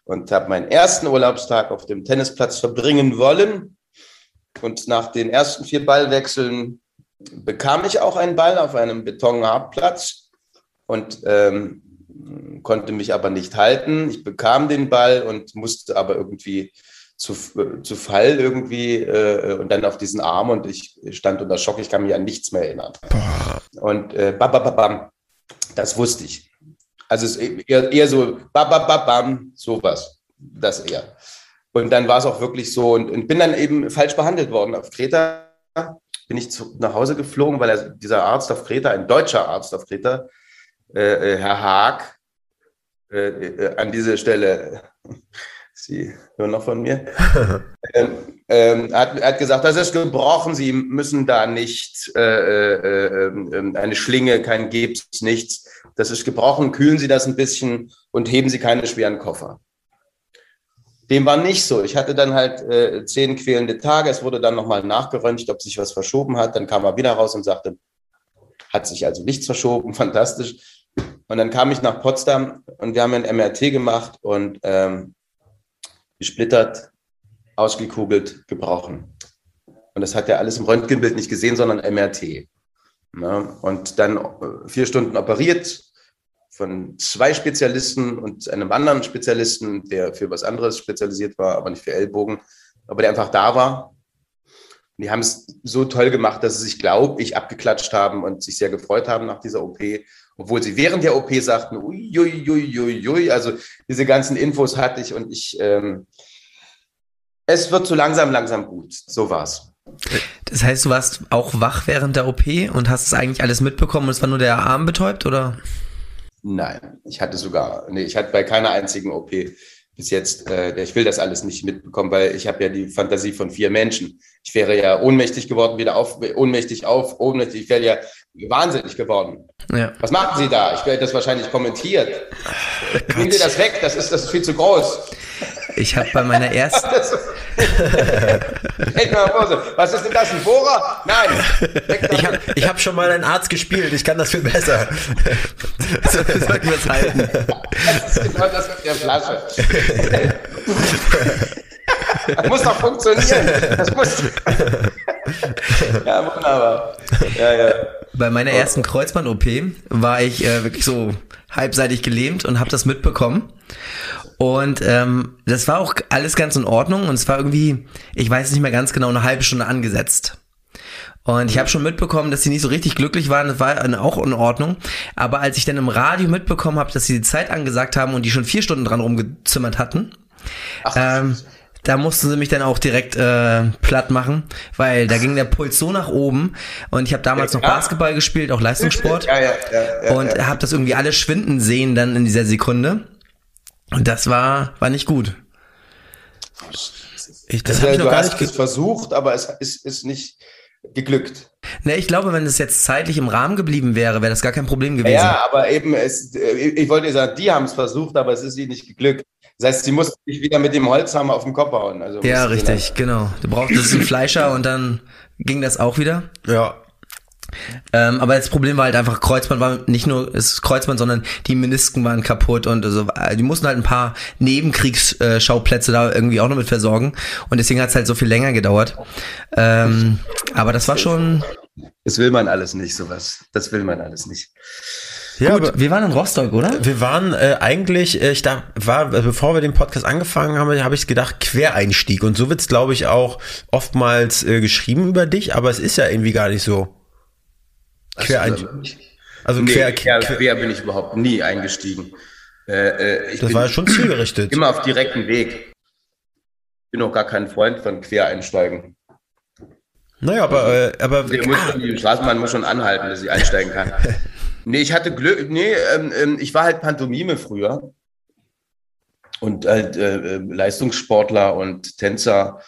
und habe meinen ersten Urlaubstag auf dem Tennisplatz verbringen wollen. Und nach den ersten vier Ballwechseln bekam ich auch einen Ball auf einem Betonhartplatz und ähm, konnte mich aber nicht halten. Ich bekam den Ball und musste aber irgendwie zu, zu Fall irgendwie äh, und dann auf diesen Arm und ich stand unter Schock. Ich kann mich an nichts mehr erinnern. Und äh, babababam, das wusste ich. Also eher, eher so babababam, sowas. Das eher. Und dann war es auch wirklich so und, und bin dann eben falsch behandelt worden auf Kreta bin ich zu, nach Hause geflogen, weil er, dieser Arzt auf Kreta, ein deutscher Arzt auf Kreta, äh, äh Herr Haag, äh, äh, an dieser Stelle, Sie hören noch von mir, ähm, ähm, hat, hat, gesagt, das ist gebrochen, Sie müssen da nicht äh, äh, ähm, eine Schlinge, kein Gips, nichts. Das ist gebrochen, kühlen Sie das ein bisschen und heben Sie keine schweren Koffer. Dem war nicht so. Ich hatte dann halt äh, zehn quälende Tage. Es wurde dann nochmal nachgeröntgt, ob sich was verschoben hat. Dann kam er wieder raus und sagte, hat sich also nichts verschoben, fantastisch. Und dann kam ich nach Potsdam und wir haben ein MRT gemacht und ähm, gesplittert, ausgekugelt, gebrochen. Und das hat er alles im Röntgenbild nicht gesehen, sondern MRT. Ne? Und dann äh, vier Stunden operiert, von zwei Spezialisten und einem anderen Spezialisten, der für was anderes spezialisiert war, aber nicht für Ellbogen, aber der einfach da war. die haben es so toll gemacht, dass sie sich, glaube ich, abgeklatscht haben und sich sehr gefreut haben nach dieser OP, obwohl sie während der OP sagten, uiuiuiui, also diese ganzen Infos hatte ich und ich, ähm, es wird so langsam, langsam gut. So war's. Das heißt, du warst auch wach während der OP und hast es eigentlich alles mitbekommen und es war nur der Arm betäubt, oder? Nein, ich hatte sogar, nee, ich hatte bei keiner einzigen OP bis jetzt, äh, ich will das alles nicht mitbekommen, weil ich habe ja die Fantasie von vier Menschen. Ich wäre ja ohnmächtig geworden, wieder auf, ohnmächtig auf, ohnmächtig, ich wäre ja wahnsinnig geworden. Ja. Was machen Sie da? Ich werde das wahrscheinlich kommentiert. Nehmen Sie das weg, das ist, das ist viel zu groß. Ich habe bei meiner ersten. Was ist denn das, ein Bohrer? Nein. Ich habe ich hab schon mal einen Arzt gespielt, ich kann das viel besser. Sollten wir es halten. Das ist genau das mit der Flasche. Das muss doch funktionieren. Das muss. Ja, wunderbar. Ja, ja. Bei meiner ersten Kreuzband-OP war ich äh, wirklich so halbseitig gelähmt und habe das mitbekommen. Und ähm, das war auch alles ganz in Ordnung und es war irgendwie, ich weiß nicht mehr ganz genau, eine halbe Stunde angesetzt. Und ich habe schon mitbekommen, dass sie nicht so richtig glücklich waren. Das war auch in Ordnung. Aber als ich dann im Radio mitbekommen habe, dass sie die Zeit angesagt haben und die schon vier Stunden dran rumgezimmert hatten, Ach, ähm, da mussten sie mich dann auch direkt äh, platt machen, weil da ging der Puls so nach oben und ich habe damals ja, noch Basketball gespielt, auch Leistungssport ja, ja, ja, und habe das irgendwie alles schwinden sehen dann in dieser Sekunde und das war, war nicht gut. Ich, das also, habe ich noch gar nicht es versucht, aber es ist, ist nicht geglückt. Ne, ich glaube, wenn es jetzt zeitlich im Rahmen geblieben wäre, wäre das gar kein Problem gewesen. Ja, aber eben, es, ich wollte sagen, die haben es versucht, aber es ist ihnen nicht geglückt. Das heißt, sie mussten sich wieder mit dem Holzhammer auf den Kopf hauen. Also ja, richtig, genau. Du brauchtest einen Fleischer und dann ging das auch wieder. Ja. Ähm, aber das Problem war halt einfach, Kreuzband war nicht nur das Kreuzband, sondern die Menisken waren kaputt und also, die mussten halt ein paar Nebenkriegsschauplätze da irgendwie auch noch mit versorgen und deswegen hat es halt so viel länger gedauert. Ähm, aber das war schon, Das will man alles nicht, sowas. Das will man alles nicht. Ja, Gut, wir waren in Rostock, oder? Wir waren äh, eigentlich, äh, ich dachte, war, äh, bevor wir den Podcast angefangen haben, habe ich gedacht, Quereinstieg. Und so wird's, glaube ich, auch oftmals äh, geschrieben über dich, aber es ist ja irgendwie gar nicht so. Quereinstieg. Also nee, quer, quer, quer bin ich überhaupt nie eingestiegen. Äh, äh das war ja schon zielgerichtet. Immer auf direkten Weg. Ich bin auch gar kein Freund von Quereinsteigen. Naja, aber, äh, aber der muss schon, die Straßenbahn muss schon anhalten, dass ich einsteigen kann. nee, ich hatte Glück, nee, ähm, ähm, ich war halt Pantomime früher. Und halt äh, äh, Leistungssportler und Tänzer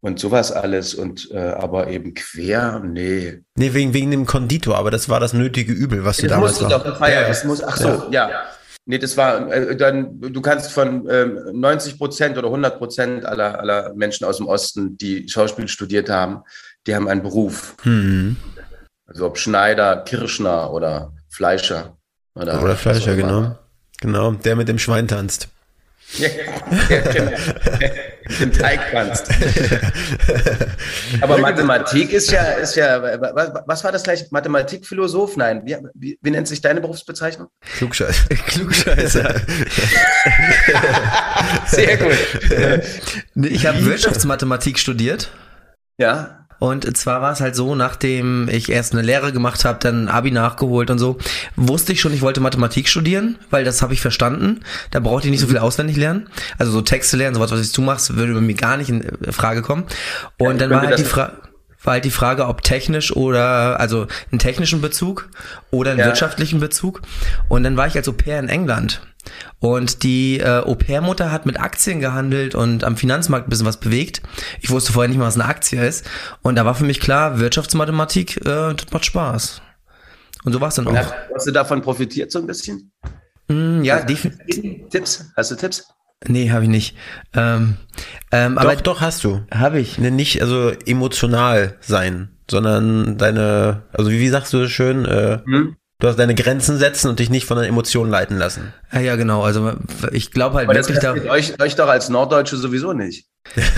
und sowas alles und äh, aber eben quer, nee. Nee, wegen, wegen dem Konditor, aber das war das nötige Übel, was du das damals musste doch feiern, ja, das muss, ach so, ja. ja. Nee, das war äh, dann, du kannst von ähm, 90 Prozent oder 100 Prozent aller, aller Menschen aus dem Osten, die Schauspiel studiert haben, die haben einen Beruf. Mhm. Also ob Schneider, Kirschner oder Fleischer. Oder, oder Fleischer, genau. Genau, der mit dem Schwein tanzt. Ja, genau. Im Teig tanzt. Aber Mathematik ist ja, ist ja, was, was war das gleich? Mathematik, Philosoph? Nein. Wie, wie, wie nennt sich deine Berufsbezeichnung? Klugscheißer. Klugscheißer. Sehr gut. Ich habe Wirtschaftsmathematik studiert. Ja. Und zwar war es halt so, nachdem ich erst eine Lehre gemacht habe, dann Abi nachgeholt und so, wusste ich schon, ich wollte Mathematik studieren, weil das habe ich verstanden. Da brauchte ich nicht so viel auswendig lernen. Also so Texte lernen, sowas, was ich du machst, würde bei mir gar nicht in Frage kommen. Und dann war halt die Frage war halt die Frage, ob technisch oder, also einen technischen Bezug oder einen ja. wirtschaftlichen Bezug. Und dann war ich als Au pair in England. Und die äh, Au-pair-Mutter hat mit Aktien gehandelt und am Finanzmarkt ein bisschen was bewegt. Ich wusste vorher nicht mal, was eine Aktie ist. Und da war für mich klar, Wirtschaftsmathematik, äh, das macht Spaß. Und so war es dann auch. Hast du davon profitiert so ein bisschen? Mm, ja, definitiv. Tipps? Hast du Tipps? Nee, habe ich nicht. Ähm, ähm, doch, aber doch hast du. Habe ich. Ne, nicht also emotional sein, sondern deine, also wie, wie sagst du das schön? Äh, hm? Du hast deine Grenzen setzen und dich nicht von den Emotionen leiten lassen. Ja, ja genau. Also ich glaube halt Aber wirklich das da. Euch, euch doch als Norddeutsche sowieso nicht.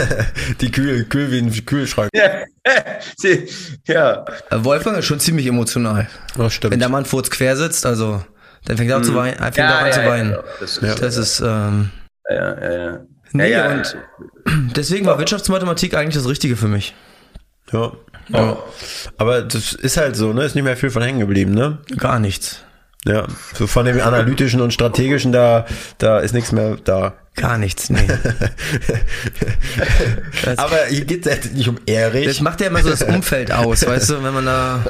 Die Kühl, Kühl wie ein Kühlschrank. ja. Äh, Wolfgang ist schon ziemlich emotional. Oh, stimmt. Wenn der Mann Furz quer sitzt, also dann fängt er hm. zu weinen, fängt ja, auch an ja, zu weinen. Ja, das, ist, das ist ähm, ja, ja, ja. Nee, ja, ja. und deswegen war Wirtschaftsmathematik eigentlich das Richtige für mich. Ja. ja. Aber das ist halt so, ne? Ist nicht mehr viel von hängen geblieben, ne? Gar nichts. Ja, so von dem analytischen und strategischen, da, da ist nichts mehr da. Gar nichts, nee. aber hier geht es nicht um Erich. Das macht ja immer so das Umfeld aus, weißt du, wenn man da.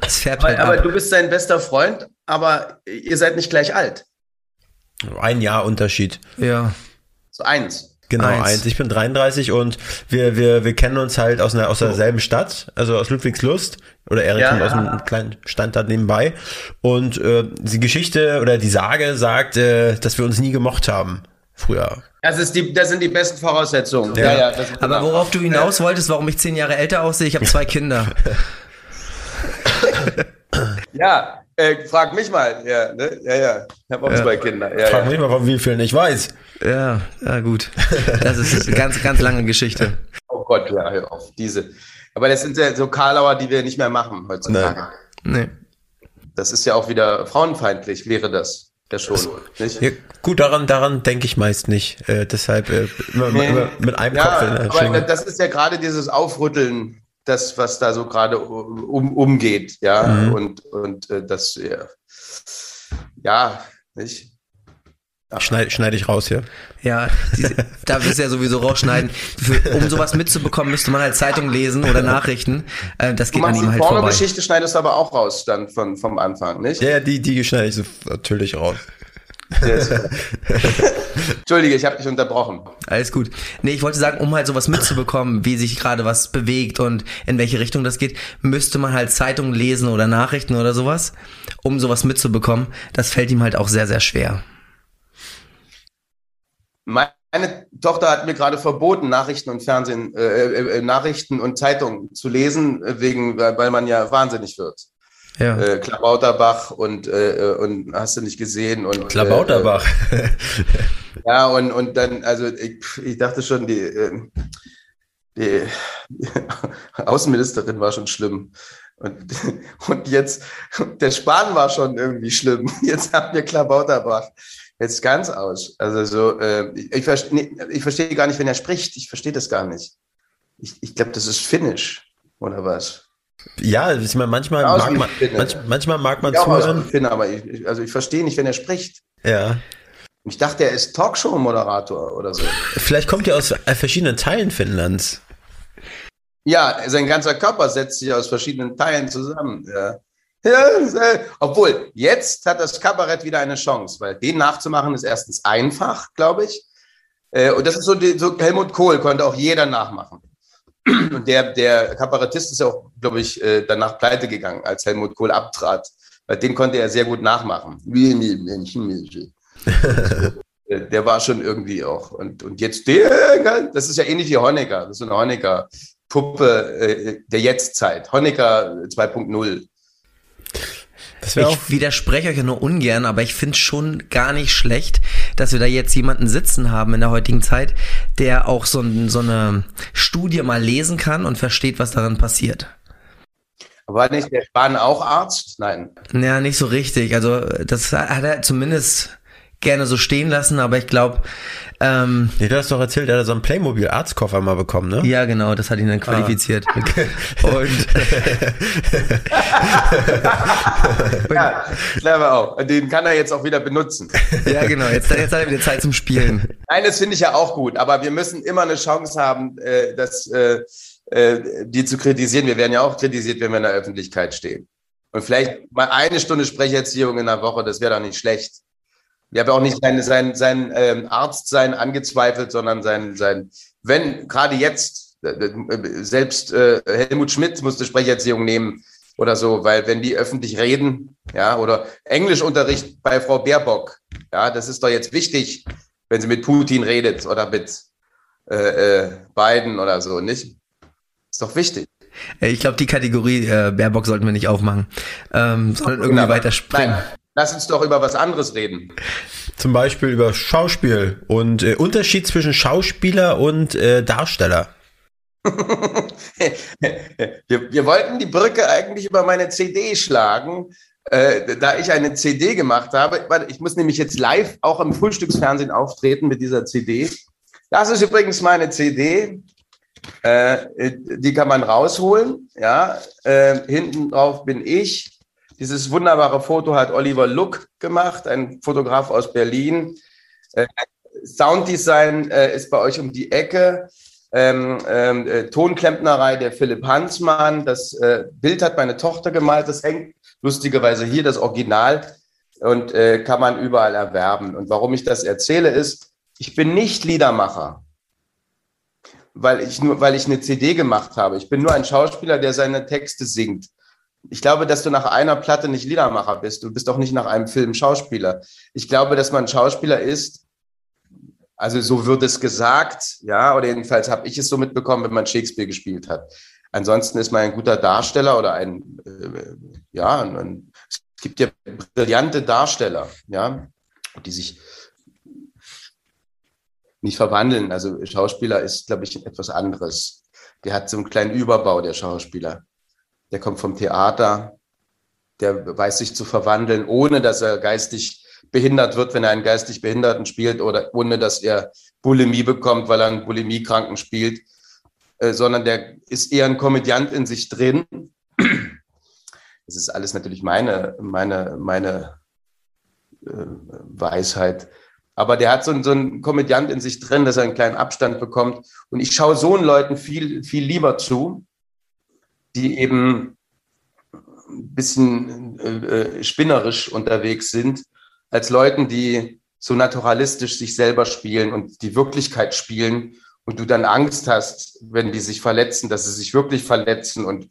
Das fährt halt aber, aber du bist sein bester Freund, aber ihr seid nicht gleich alt. Ein Jahr Unterschied. Ja. So eins. Genau, eins. eins. Ich bin 33 und wir, wir, wir kennen uns halt aus, einer, aus derselben Stadt, also aus Ludwigslust. Oder Erik ja. kommt aus einem kleinen Standort nebenbei. Und äh, die Geschichte oder die Sage sagt, äh, dass wir uns nie gemocht haben. Früher. Das, ist die, das sind die besten Voraussetzungen. Ja. Ja, ja Aber worauf du hinaus wolltest, warum ich zehn Jahre älter aussehe, ich habe zwei Kinder. ja, äh, frag mich mal. Ja, ne? ja, ja. Ich habe auch ja. zwei Kinder. Ja, frag ja. mich mal, von wie vielen ich weiß. Ja, ja, gut. Das ist eine ganz, ganz lange Geschichte. Oh Gott, ja, hör auf. Diese. Aber das sind ja so Karlauer, die wir nicht mehr machen heutzutage. Nee. nee. Das ist ja auch wieder frauenfeindlich, wäre das. Ja schon. Ja, gut, daran, daran denke ich meist nicht. Äh, deshalb äh, immer, nee. immer, mit einem ja, Kopf. In aber das ist ja gerade dieses Aufrütteln das, was da so gerade um, umgeht, ja, mhm. und, und äh, das, ja, ja nicht? Schneide, schneide ich raus hier. Ja, da wirst du ja sowieso rausschneiden. Für, um sowas mitzubekommen, müsste man halt Zeitung lesen oder Nachrichten. Äh, das geht an ihm halt vorbei. Die Geschichte schneidest du aber auch raus dann von, vom Anfang, nicht? Ja, die, die schneide ich so natürlich raus. Entschuldige, ich habe dich unterbrochen. Alles gut. Nee, ich wollte sagen, um halt sowas mitzubekommen, wie sich gerade was bewegt und in welche Richtung das geht, müsste man halt Zeitungen lesen oder Nachrichten oder sowas, um sowas mitzubekommen. Das fällt ihm halt auch sehr, sehr schwer. Meine Tochter hat mir gerade verboten, Nachrichten und Fernsehen, äh, äh, äh Nachrichten und Zeitungen zu lesen, wegen, weil man ja wahnsinnig wird ja. äh, Klabauterbach und, äh, und hast du nicht gesehen. Und, Klabauterbach. Äh, ja, und, und dann, also ich, ich dachte schon, die, äh, die Außenministerin war schon schlimm. Und, und jetzt, der Spahn war schon irgendwie schlimm. Jetzt haben wir Klabauterbach. Jetzt ganz aus. Also so, äh, ich, ich, nee, ich verstehe gar nicht, wenn er spricht. Ich verstehe das gar nicht. Ich, ich glaube, das ist Finnisch oder was? Ja, ich meine, manchmal, ja, mag man, manch, manchmal mag man ja, zuhören. Finne, aber ich, also ich verstehe nicht, wenn er spricht. Ja. Ich dachte, er ist Talkshow-Moderator oder so. Vielleicht kommt er aus verschiedenen Teilen Finnlands. Ja, sein ganzer Körper setzt sich aus verschiedenen Teilen zusammen. Ja. Ja, äh, obwohl, jetzt hat das Kabarett wieder eine Chance, weil den nachzumachen ist erstens einfach, glaube ich. Äh, und das ist so, so, Helmut Kohl konnte auch jeder nachmachen. Und der, der Kabarettist ist ja auch, glaube ich, äh, danach pleite gegangen, als Helmut Kohl abtrat. Weil den konnte er sehr gut nachmachen. Wie Menschen. der war schon irgendwie auch. Und, und jetzt der, das ist ja ähnlich wie Honecker. Das ist eine Honecker-Puppe der Jetztzeit. Honecker 2.0. Ich widerspreche euch ja nur ungern, aber ich finde es schon gar nicht schlecht, dass wir da jetzt jemanden sitzen haben in der heutigen Zeit, der auch so, so eine Studie mal lesen kann und versteht, was darin passiert. War nicht der Spahn auch Arzt? Nein. Ja, nicht so richtig. Also das hat er zumindest gerne so stehen lassen, aber ich glaube. Ähm, nee, du hast doch erzählt, er hat so einen Playmobil-Arztkoffer mal bekommen, ne? Ja, genau, das hat ihn dann ah. qualifiziert. Ah. Und ja, clever auch. Den kann er jetzt auch wieder benutzen. ja, genau, jetzt, jetzt hat er wieder Zeit zum Spielen. Nein, das finde ich ja auch gut, aber wir müssen immer eine Chance haben, äh, das, äh, äh, die zu kritisieren. Wir werden ja auch kritisiert, wenn wir in der Öffentlichkeit stehen. Und vielleicht mal eine Stunde Sprecherziehung in der Woche, das wäre doch nicht schlecht. Ich habe auch nicht sein, sein, sein ähm, Arztsein angezweifelt, sondern sein, sein wenn gerade jetzt, äh, äh, selbst äh, Helmut Schmidt musste Sprecherziehung nehmen oder so, weil wenn die öffentlich reden, ja, oder Englischunterricht bei Frau Baerbock, ja, das ist doch jetzt wichtig, wenn sie mit Putin redet oder mit äh, äh, Biden oder so, nicht? Ist doch wichtig. Ich glaube, die Kategorie äh, Baerbock sollten wir nicht aufmachen, ähm, sondern irgendwie weiter springen. Nein. Lass uns doch über was anderes reden. Zum Beispiel über Schauspiel und äh, Unterschied zwischen Schauspieler und äh, Darsteller. wir, wir, wollten die Brücke eigentlich über meine CD schlagen, äh, da ich eine CD gemacht habe. Ich muss nämlich jetzt live auch im Frühstücksfernsehen auftreten mit dieser CD. Das ist übrigens meine CD. Äh, die kann man rausholen. Ja, äh, hinten drauf bin ich. Dieses wunderbare Foto hat Oliver Luck gemacht, ein Fotograf aus Berlin. Äh, Sounddesign äh, ist bei euch um die Ecke. Ähm, ähm, äh, Tonklempnerei der Philipp Hansmann. Das äh, Bild hat meine Tochter gemalt. Das hängt lustigerweise hier, das Original, und äh, kann man überall erwerben. Und warum ich das erzähle, ist, ich bin nicht Liedermacher, weil ich nur, weil ich eine CD gemacht habe. Ich bin nur ein Schauspieler, der seine Texte singt ich glaube, dass du nach einer Platte nicht Liedermacher bist. Du bist auch nicht nach einem Film Schauspieler. Ich glaube, dass man Schauspieler ist, also so wird es gesagt, ja, oder jedenfalls habe ich es so mitbekommen, wenn man Shakespeare gespielt hat. Ansonsten ist man ein guter Darsteller oder ein, äh, ja, ein, es gibt ja brillante Darsteller, ja, die sich nicht verwandeln. Also Schauspieler ist, glaube ich, etwas anderes. Der hat so einen kleinen Überbau, der Schauspieler der kommt vom Theater, der weiß sich zu verwandeln, ohne dass er geistig behindert wird, wenn er einen geistig Behinderten spielt oder ohne dass er Bulimie bekommt, weil er einen Bulimiekranken spielt, äh, sondern der ist eher ein Komödiant in sich drin. Das ist alles natürlich meine, meine, meine äh, Weisheit. Aber der hat so, so einen Komödiant in sich drin, dass er einen kleinen Abstand bekommt. Und ich schaue so einen Leuten viel, viel lieber zu, die eben ein bisschen äh, spinnerisch unterwegs sind, als Leuten, die so naturalistisch sich selber spielen und die Wirklichkeit spielen und du dann Angst hast, wenn die sich verletzen, dass sie sich wirklich verletzen und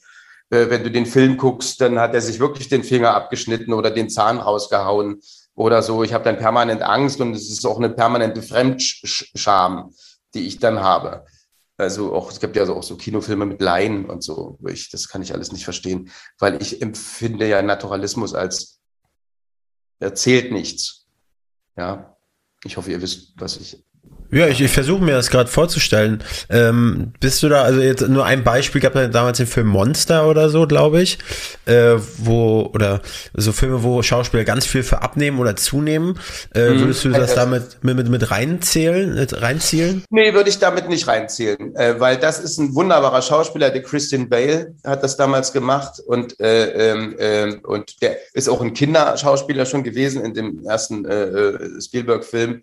äh, wenn du den Film guckst, dann hat er sich wirklich den Finger abgeschnitten oder den Zahn rausgehauen oder so. Ich habe dann permanent Angst und es ist auch eine permanente Fremdscham, die ich dann habe. Also auch, es gibt ja auch so Kinofilme mit Laien und so. Ich, das kann ich alles nicht verstehen, weil ich empfinde ja Naturalismus als erzählt nichts. Ja, ich hoffe, ihr wisst, was ich Ja, ich, ich versuche mir das gerade vorzustellen. Ähm, bist du da, also jetzt nur ein Beispiel gab es damals den Film Monster oder so, glaube ich, äh, wo, oder so Filme, wo Schauspieler ganz viel für abnehmen oder zunehmen. Äh, Mhm. Würdest du das damit mit, mit, mit reinzählen, mit reinzielen? Nee, würde ich damit nicht reinzählen, äh, weil das ist ein wunderbarer Schauspieler, der Christian Bale hat das damals gemacht und, äh, ähm, und der ist auch ein Kinderschauspieler schon gewesen in dem ersten äh, äh, Spielberg-Film.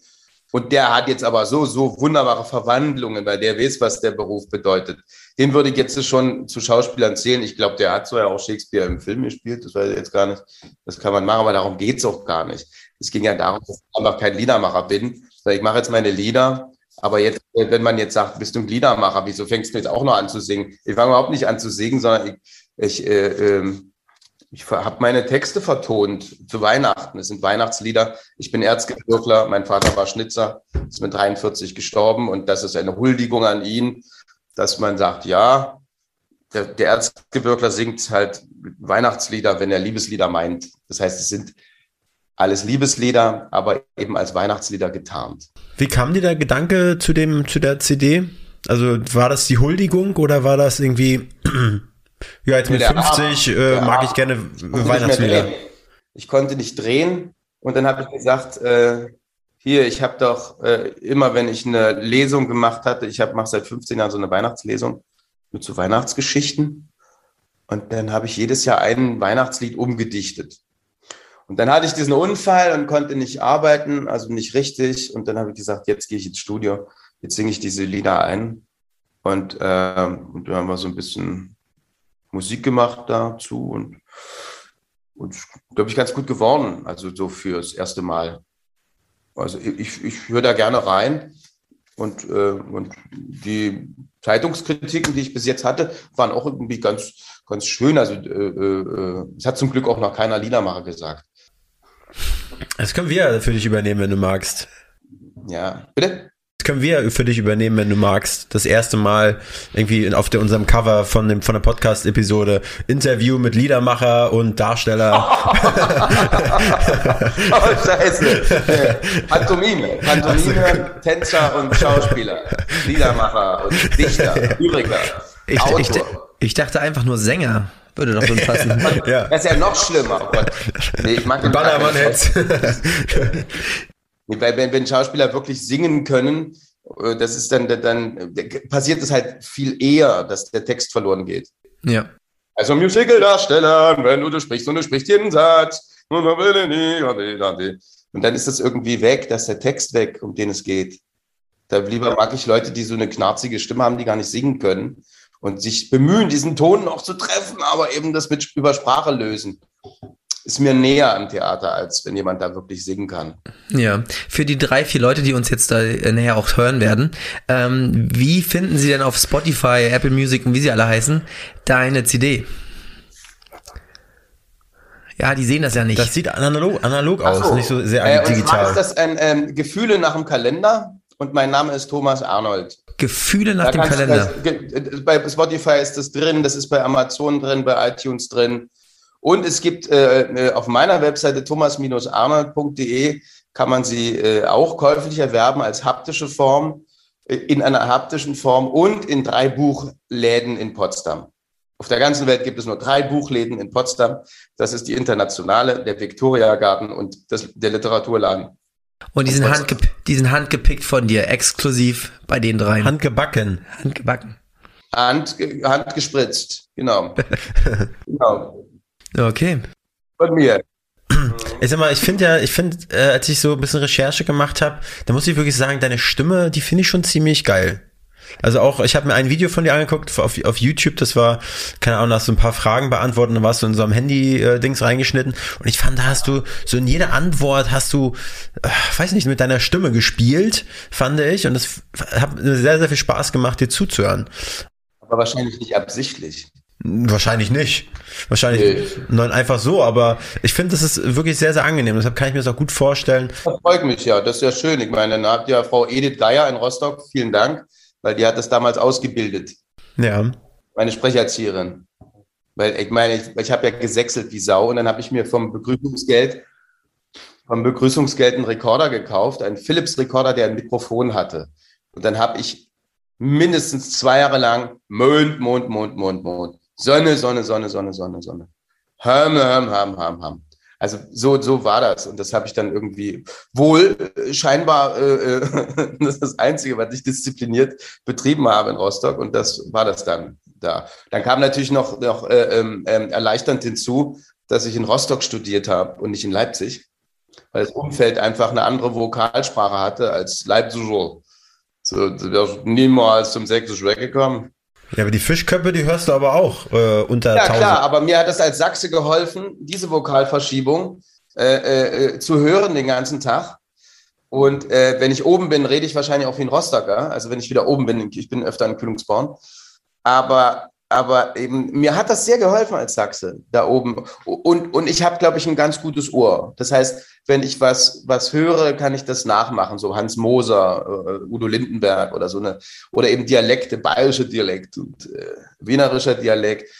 Und der hat jetzt aber so, so wunderbare Verwandlungen, weil der weiß, was der Beruf bedeutet. Den würde ich jetzt schon zu Schauspielern zählen. Ich glaube, der hat so ja auch Shakespeare im Film gespielt, das weiß ich jetzt gar nicht. Das kann man machen, aber darum geht's auch gar nicht. Es ging ja darum, dass ich einfach kein Liedermacher bin. Ich mache jetzt meine Lieder aber jetzt, äh, wenn man jetzt sagt, bist du ein Liedermacher, wieso fängst du jetzt auch noch an zu singen? Ich fange überhaupt nicht an zu singen, sondern ich, ich, äh, ähm, ich habe meine Texte vertont zu Weihnachten. Es sind Weihnachtslieder. Ich bin Erzgebirgler, mein Vater war Schnitzer, ist mit 43 gestorben und das ist eine Huldigung an ihn, dass man sagt, ja, der, der Erzgebirgler singt halt Weihnachtslieder, wenn er Liebeslieder meint. Das heißt, es sind alles Liebeslieder, aber eben als Weihnachtslieder getarnt. Wie kam dir der Gedanke zu dem, zu der CD? Also war das die Huldigung oder war das irgendwie, ja, jetzt mit Der 50 äh, mag ich gerne Weihnachtslieder. Ich konnte nicht drehen und dann habe ich gesagt, äh, hier, ich habe doch äh, immer, wenn ich eine Lesung gemacht hatte, ich mache seit 15 Jahren so eine Weihnachtslesung mit so Weihnachtsgeschichten und dann habe ich jedes Jahr ein Weihnachtslied umgedichtet. Und dann hatte ich diesen Unfall und konnte nicht arbeiten, also nicht richtig. Und dann habe ich gesagt, jetzt gehe ich ins Studio, jetzt singe ich diese Lieder ein. Und, ähm, und dann haben wir so ein bisschen Musik gemacht dazu und, und glaube ich, ganz gut geworden. Also so fürs erste Mal. Also ich, ich höre da gerne rein. Und, äh, und die Zeitungskritiken, die ich bis jetzt hatte, waren auch irgendwie ganz, ganz schön. Also äh, äh, es hat zum Glück auch noch keiner Liedermacher gesagt. Das können wir für dich übernehmen, wenn du magst. Ja, bitte? Können wir für dich übernehmen, wenn du magst. Das erste Mal irgendwie auf der, unserem Cover von, dem, von der Podcast-Episode Interview mit Liedermacher und Darsteller. Oh, scheiße. Pantomime. Pantomime, Tänzer und Schauspieler. Liedermacher und Dichter, Lyriker, Ich, Autor. ich, ich dachte einfach nur Sänger. Würde doch schon passen. ja. Das ist ja noch schlimmer. Oh Gott. Nee, ich mag den Bannermann-Heads. Nee, weil wenn, wenn Schauspieler wirklich singen können, äh, das ist dann, dann äh, passiert es halt viel eher, dass der Text verloren geht. ja. Also Musical-Darsteller, wenn du, du sprichst und du sprichst jeden Satz. Und dann ist das irgendwie weg, dass der Text weg, um den es geht. Da lieber mag ich Leute, die so eine knarzige Stimme haben, die gar nicht singen können und sich bemühen, diesen Ton noch zu treffen, aber eben das mit über Sprache lösen. Ist mir näher am Theater, als wenn jemand da wirklich singen kann. Ja, für die drei, vier Leute, die uns jetzt da äh, näher auch hören werden, ähm, wie finden sie denn auf Spotify, Apple Music und wie sie alle heißen, deine CD? Ja, die sehen das ja nicht. Das sieht analog, analog Ach aus, so. nicht so sehr Äh, digital. ist das ein ähm, Gefühle nach dem Kalender und mein Name ist Thomas Arnold. Gefühle nach Da dem Kalender. Das, ge- bei Spotify ist das drin, das ist bei Amazon drin, bei iTunes drin. Und es gibt äh, äh, auf meiner Webseite thomas-arnold.de kann man sie äh, auch käuflich erwerben als haptische Form, äh, in einer haptischen Form und in drei Buchläden in Potsdam. Auf der ganzen Welt gibt es nur drei Buchläden in Potsdam. Das ist die Internationale, der Viktoriagarten und das, der Literaturladen. Und die sind, handgep die sind handgepickt von dir, exklusiv bei den dreien. Handgebacken. Handgebacken. Hand, handgespritzt, genau. genau. Okay. Von mir. Ich sag mal, ich finde ja, ich finde, äh, als ich so ein bisschen Recherche gemacht habe, da muss ich wirklich sagen, deine Stimme, die finde ich schon ziemlich geil. Also auch, ich habe mir ein Video von dir angeguckt auf, auf YouTube, das war, keine Ahnung, hast du ein paar Fragen beantwortet, dann warst du in so einem Handy-Dings reingeschnitten und ich fand, da hast du, so in jeder Antwort hast du, äh, weiß nicht, mit deiner Stimme gespielt, fand ich und das hat mir sehr, sehr viel Spaß gemacht, dir zuzuhören. Aber wahrscheinlich nicht absichtlich. Wahrscheinlich nicht. Wahrscheinlich Nee. nein, einfach so, aber ich finde, das ist wirklich sehr, sehr angenehm. Deshalb kann ich mir das auch gut vorstellen. Das freut mich ja, das ist ja schön. Ich meine, dann habt ihr Frau Edith Geier in Rostock, vielen Dank, weil die hat das damals ausgebildet, Ja. meine Sprecherzieherin. Weil ich meine, ich, ich habe ja gesächselt wie Sau und dann habe ich mir vom Begrüßungsgeld vom Begrüßungsgeld einen Rekorder gekauft, einen Philips-Rekorder, der ein Mikrofon hatte. Und dann habe ich mindestens zwei Jahre lang Mond, Mond, Mond, Mond, Mond. Sonne, Sonne, Sonne, Sonne, Sonne, Sonne. Hörm, hörm, hörm, hörm, hörm. Also so, so war das. Und das habe ich dann irgendwie wohl äh, scheinbar, äh, äh das ist das Einzige, was ich diszipliniert betrieben habe in Rostock. Und das war das dann da. Dann kam natürlich noch, noch äh, ähm erleichternd hinzu, dass ich in Rostock studiert habe und nicht in Leipzig, weil das Umfeld einfach eine andere Vokalsprache hatte als Leipziger. So, wärst niemals zum Sächsisch weggekommen. Ja, aber die Fischköpfe, die hörst du aber auch äh, unter Ja, 1000. klar, aber mir hat es als Sachse geholfen, diese Vokalverschiebung äh, äh, zu hören den ganzen Tag. Und äh, wenn ich oben bin, rede ich wahrscheinlich auch wie ein Rostocker. Also wenn ich wieder oben bin, ich bin öfter in Kühlungsborn. Aber aber eben, mir hat das sehr geholfen als Sachse da oben. Und, und ich habe, glaube ich, ein ganz gutes Ohr. Das heißt, wenn ich was, was höre, kann ich das nachmachen. So Hans Moser, äh, Udo Lindenberg oder so eine, oder eben Dialekte, bayerische Dialekt und äh, wienerischer Dialekt.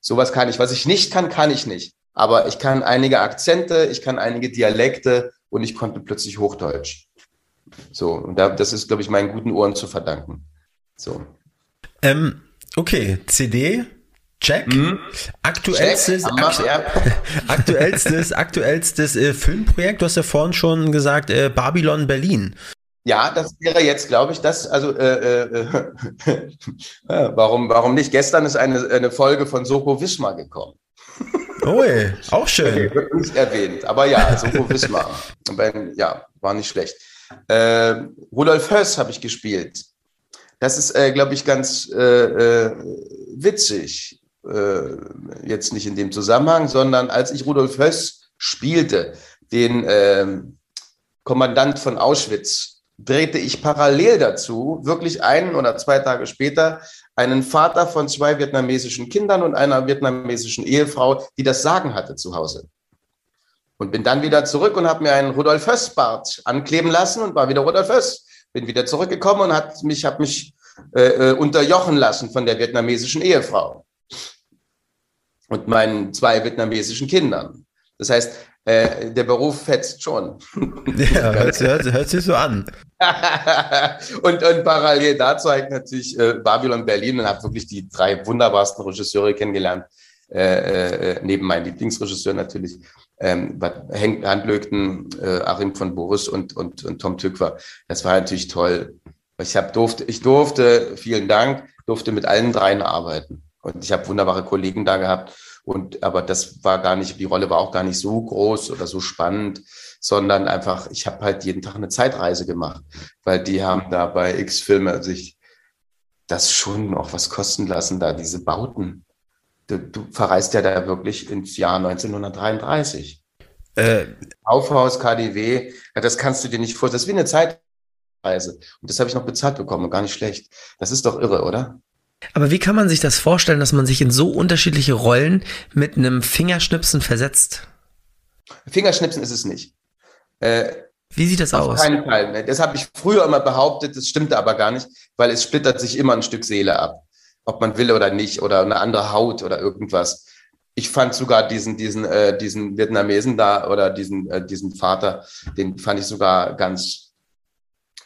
Sowas kann ich. Was ich nicht kann, kann ich nicht. Aber ich kann einige Akzente, ich kann einige Dialekte und ich konnte plötzlich Hochdeutsch. So, und da, das ist, glaube ich, meinen guten Ohren zu verdanken. So. Ähm, Okay, CD, check. Mhm. Aktuellstes, check. Akt, aktuellstes, aktuellstes äh, Filmprojekt, du hast ja vorhin schon gesagt, äh, Babylon Berlin. Ja, das wäre jetzt, glaube ich, das, also äh, äh, äh warum, warum nicht? Gestern ist eine, eine Folge von Soko Wismar gekommen. Oh, ey, auch schön. Wird nicht erwähnt, aber ja, Soko Wismar. ja, war nicht schlecht. Äh, Rudolf Höss habe ich gespielt. Das ist, äh, glaube ich, ganz äh, äh, witzig. Äh, jetzt nicht in dem Zusammenhang, sondern als ich Rudolf Höss spielte, den ähm, Kommandant von Auschwitz, drehte ich parallel dazu, wirklich einen oder zwei Tage später, einen Vater von zwei vietnamesischen Kindern und einer vietnamesischen Ehefrau, die das Sagen hatte zu Hause. Und bin dann wieder zurück und habe mir einen Rudolf Höss-Bart ankleben lassen und war wieder Rudolf Höss bin wieder zurückgekommen und hat mich, habe mich äh, äh, unterjochen lassen von der vietnamesischen Ehefrau und meinen zwei vietnamesischen Kindern. Das heißt, äh, der Beruf fetzt schon. Ja, hört, hört, hört sich so an. und, und parallel dazu habe ich natürlich äh, Babylon Berlin und habe wirklich die drei wunderbarsten Regisseure kennengelernt, äh, äh, neben meinem Lieblingsregisseur natürlich ähm, Henk Handlögten, äh, Achim von Boris und, und, und Tom Tückwer. Das war natürlich toll. Ich, hab, durfte, ich durfte, vielen Dank, durfte mit allen dreien arbeiten. Und ich habe wunderbare Kollegen da gehabt. Und aber das war gar nicht, die Rolle war auch gar nicht so groß oder so spannend, sondern einfach, ich habe halt jeden Tag eine Zeitreise gemacht, weil die haben da bei X-Filme sich das schon auch was kosten lassen, da diese Bauten du, du verreist ja da wirklich ins Jahr 1933. Äh, Aufhaus, KDW, ja, das kannst du dir nicht vorstellen. Das ist wie eine Zeitreise. Und das habe ich noch bezahlt bekommen, gar nicht schlecht. Das ist doch irre, oder? Aber wie kann man sich das vorstellen, dass man sich in so unterschiedliche Rollen mit einem Fingerschnipsen versetzt? Fingerschnipsen ist es nicht. Äh, wie sieht das aus? Auf keinen Fall. Das habe ich früher immer behauptet, das stimmte aber gar nicht, weil es splittert sich immer ein Stück Seele ab ob man will oder nicht, oder eine andere Haut oder irgendwas. Ich fand sogar diesen, diesen, äh, diesen Vietnamesen da oder diesen, äh, diesen Vater, den fand ich sogar ganz,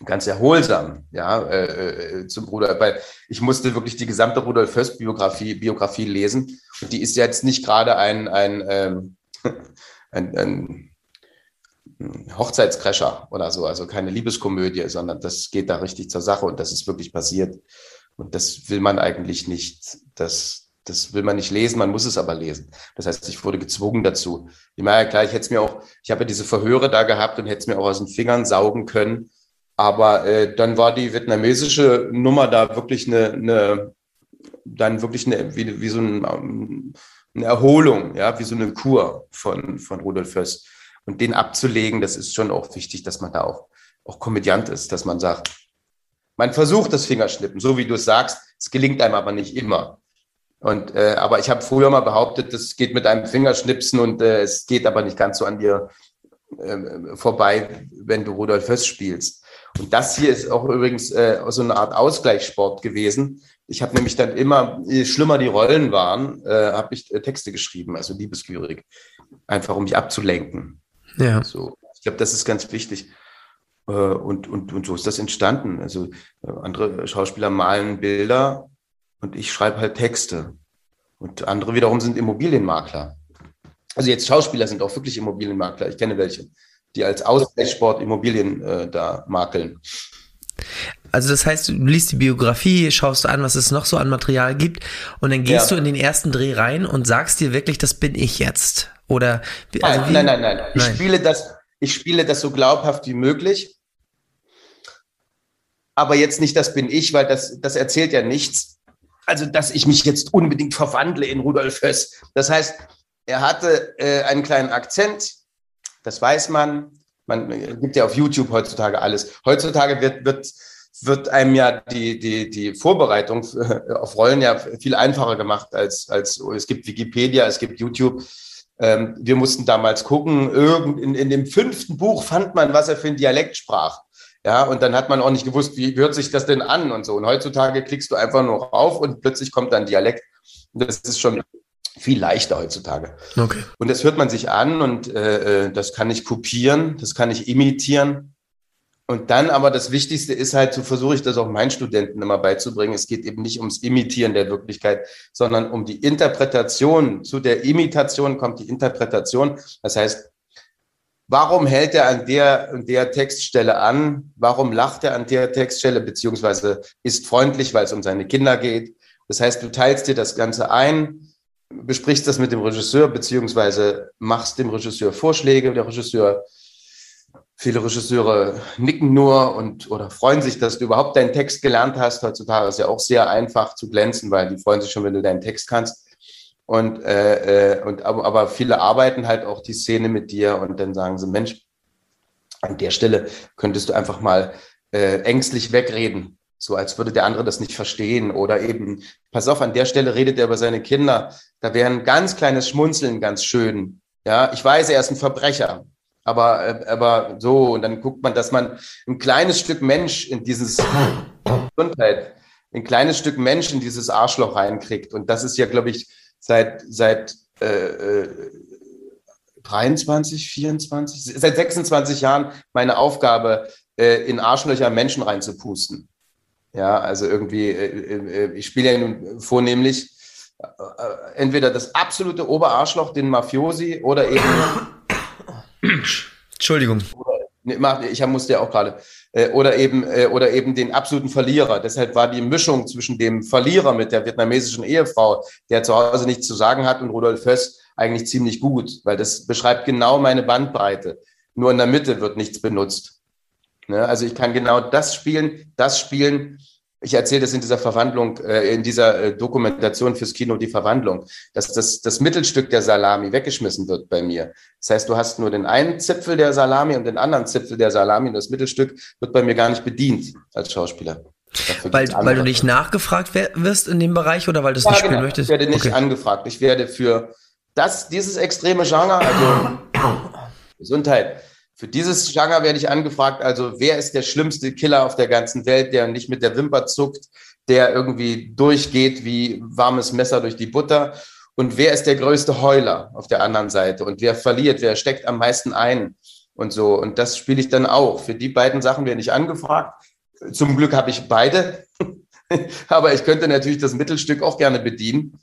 ganz erholsam, ja, äh, äh, zum Bruder, weil ich musste wirklich die gesamte Rudolf Höss Biografie, Biografie lesen. Und die ist jetzt nicht gerade ein, ein, ähm, ein, ein Hochzeitscrasher oder so, also keine Liebeskomödie, sondern das geht da richtig zur Sache und das ist wirklich passiert. Und das will man eigentlich nicht. Das, das will man nicht lesen, man muss es aber lesen. Das heißt, ich wurde gezwungen dazu. Ich meine, ja klar, ich hätte es mir auch, ich habe ja diese Verhöre da gehabt und hätte es mir auch aus den Fingern saugen können. Aber äh, dann war die vietnamesische Nummer da wirklich eine, eine dann wirklich eine, wie, wie so ein, eine Erholung, ja, wie so eine Kur von, von Rudolf Höss. Und den abzulegen, das ist schon auch wichtig, dass man da auch, auch Komödiant ist, dass man sagt, man versucht das Fingerschnippen, so wie du es sagst. Es gelingt einem aber nicht immer. Und äh, aber ich habe früher mal behauptet, das geht mit einem Fingerschnipsen und äh, es geht aber nicht ganz so an dir äh, vorbei, wenn du Rudolf Höss spielst. Und das hier ist auch übrigens äh, so eine Art Ausgleichssport gewesen. Ich habe nämlich dann immer, je schlimmer die Rollen waren, äh, habe ich äh, Texte geschrieben, also Liebeslyrik, einfach um mich abzulenken. Ja. So, Ich glaube, das ist ganz wichtig. Äh, und, und, und so ist das entstanden. Also äh, andere Schauspieler malen Bilder und ich schreibe halt Texte. Und andere wiederum sind Immobilienmakler. Also jetzt Schauspieler sind auch wirklich Immobilienmakler. Ich kenne welche, die als Ausgleichssport Immobilien äh, da makeln. Also das heißt, du liest die Biografie, schaust an, was es noch so an Material gibt und dann gehst ja. du in den ersten Dreh rein und sagst dir wirklich, das bin ich jetzt. Oder also nein, nein, nein, nein, Ich spiele das, ich spiele das so glaubhaft wie möglich. Aber jetzt nicht, das bin ich, weil das, das erzählt ja nichts. Also, dass ich mich jetzt unbedingt verwandle in Rudolf Höss. Das heißt, er hatte äh, einen kleinen Akzent, das weiß man. Man äh, gibt ja auf YouTube heutzutage alles. Heutzutage wird, wird, wird einem ja die, die, die Vorbereitung auf Rollen ja viel einfacher gemacht als, als es gibt Wikipedia, es gibt YouTube. Ähm, wir mussten damals gucken, irgend, in, in dem fünften Buch fand man, was er für ein Dialekt sprach. Ja, und dann hat man auch nicht gewusst, wie hört sich das denn an und so. Und heutzutage klickst du einfach nur auf und plötzlich kommt dann Dialekt. Das ist schon viel leichter heutzutage. Okay. Und das hört man sich an und äh, äh das kann ich kopieren, das kann ich imitieren. Und dann aber das Wichtigste ist halt, so versuche ich das auch meinen Studenten immer beizubringen. Es geht eben nicht ums Imitieren der Wirklichkeit, sondern um die Interpretation. Zu der Imitation kommt die Interpretation. Das heißt, warum hält er an der und der Textstelle an? Warum lacht er an der Textstelle, beziehungsweise ist freundlich, weil es um seine Kinder geht? Das heißt, du teilst dir das Ganze ein, besprichst das mit dem Regisseur, beziehungsweise machst dem Regisseur Vorschläge. Der Regisseur Viele Regisseure nicken nur und oder freuen sich, dass du überhaupt deinen Text gelernt hast. Heutzutage ist ja auch sehr einfach zu glänzen, weil die freuen sich schon, wenn du deinen Text kannst. Und, äh, äh, und aber, aber viele arbeiten halt auch die Szene mit dir und dann sagen sie, Mensch, an der Stelle könntest du einfach mal äh, ängstlich wegreden, so als würde der andere das nicht verstehen. Oder eben, pass auf, an der Stelle redet er über seine Kinder. Da wäre ein ganz kleines Schmunzeln ganz schön. Ja, ich weiß, er ist ein Verbrecher aber, äh, aber so, und dann guckt man, dass man ein kleines Stück Mensch in dieses Gesundheit, ein kleines Stück Mensch in dieses Arschloch reinkriegt. Und das ist ja, glaube ich, seit, seit äh, 23, 24, seit 26 Jahren meine Aufgabe, äh, in Arschlöcher Menschen reinzupusten. Ja, also irgendwie, äh, äh ich spiele ja nun vornehmlich äh, entweder das absolute Oberarschloch, den Mafiosi, oder eben Entschuldigung. Ich musste ja auch gerade. Äh, oder eben, äh, oder eben den absoluten Verlierer. Deshalb war die Mischung zwischen dem Verlierer mit der vietnamesischen Ehefrau, der zu Hause nichts zu sagen hat, und Rudolf Höss eigentlich ziemlich gut, weil das beschreibt genau meine Bandbreite. Nur in der Mitte wird nichts benutzt. Ne? Also ich kann genau das spielen, das spielen, ich erzähle das in dieser Verwandlung, äh, in dieser äh, Dokumentation fürs Kino, die Verwandlung, dass das, das Mittelstück der Salami weggeschmissen wird bei mir. Das heißt, du hast nur den einen Zipfel der Salami und den anderen Zipfel der Salami und das Mittelstück wird bei mir gar nicht bedient als Schauspieler. Weil, weil du nicht nachgefragt wirst in dem Bereich oder weil du es ja, nicht spielen genau. möchtest? Ich werde nicht okay. angefragt. Ich werde für das, dieses extreme Genre, also Gesundheit, für dieses Genre werde ich angefragt, also wer ist der schlimmste Killer auf der ganzen Welt, der nicht mit der Wimper zuckt, der irgendwie durchgeht wie warmes Messer durch die Butter? Und wer ist der größte Heuler auf der anderen Seite? Und wer verliert, wer steckt am meisten ein? Und so. Und das spiele ich dann auch. Für die beiden Sachen werde ich angefragt. Zum Glück habe ich beide. Aber ich könnte natürlich das Mittelstück auch gerne bedienen.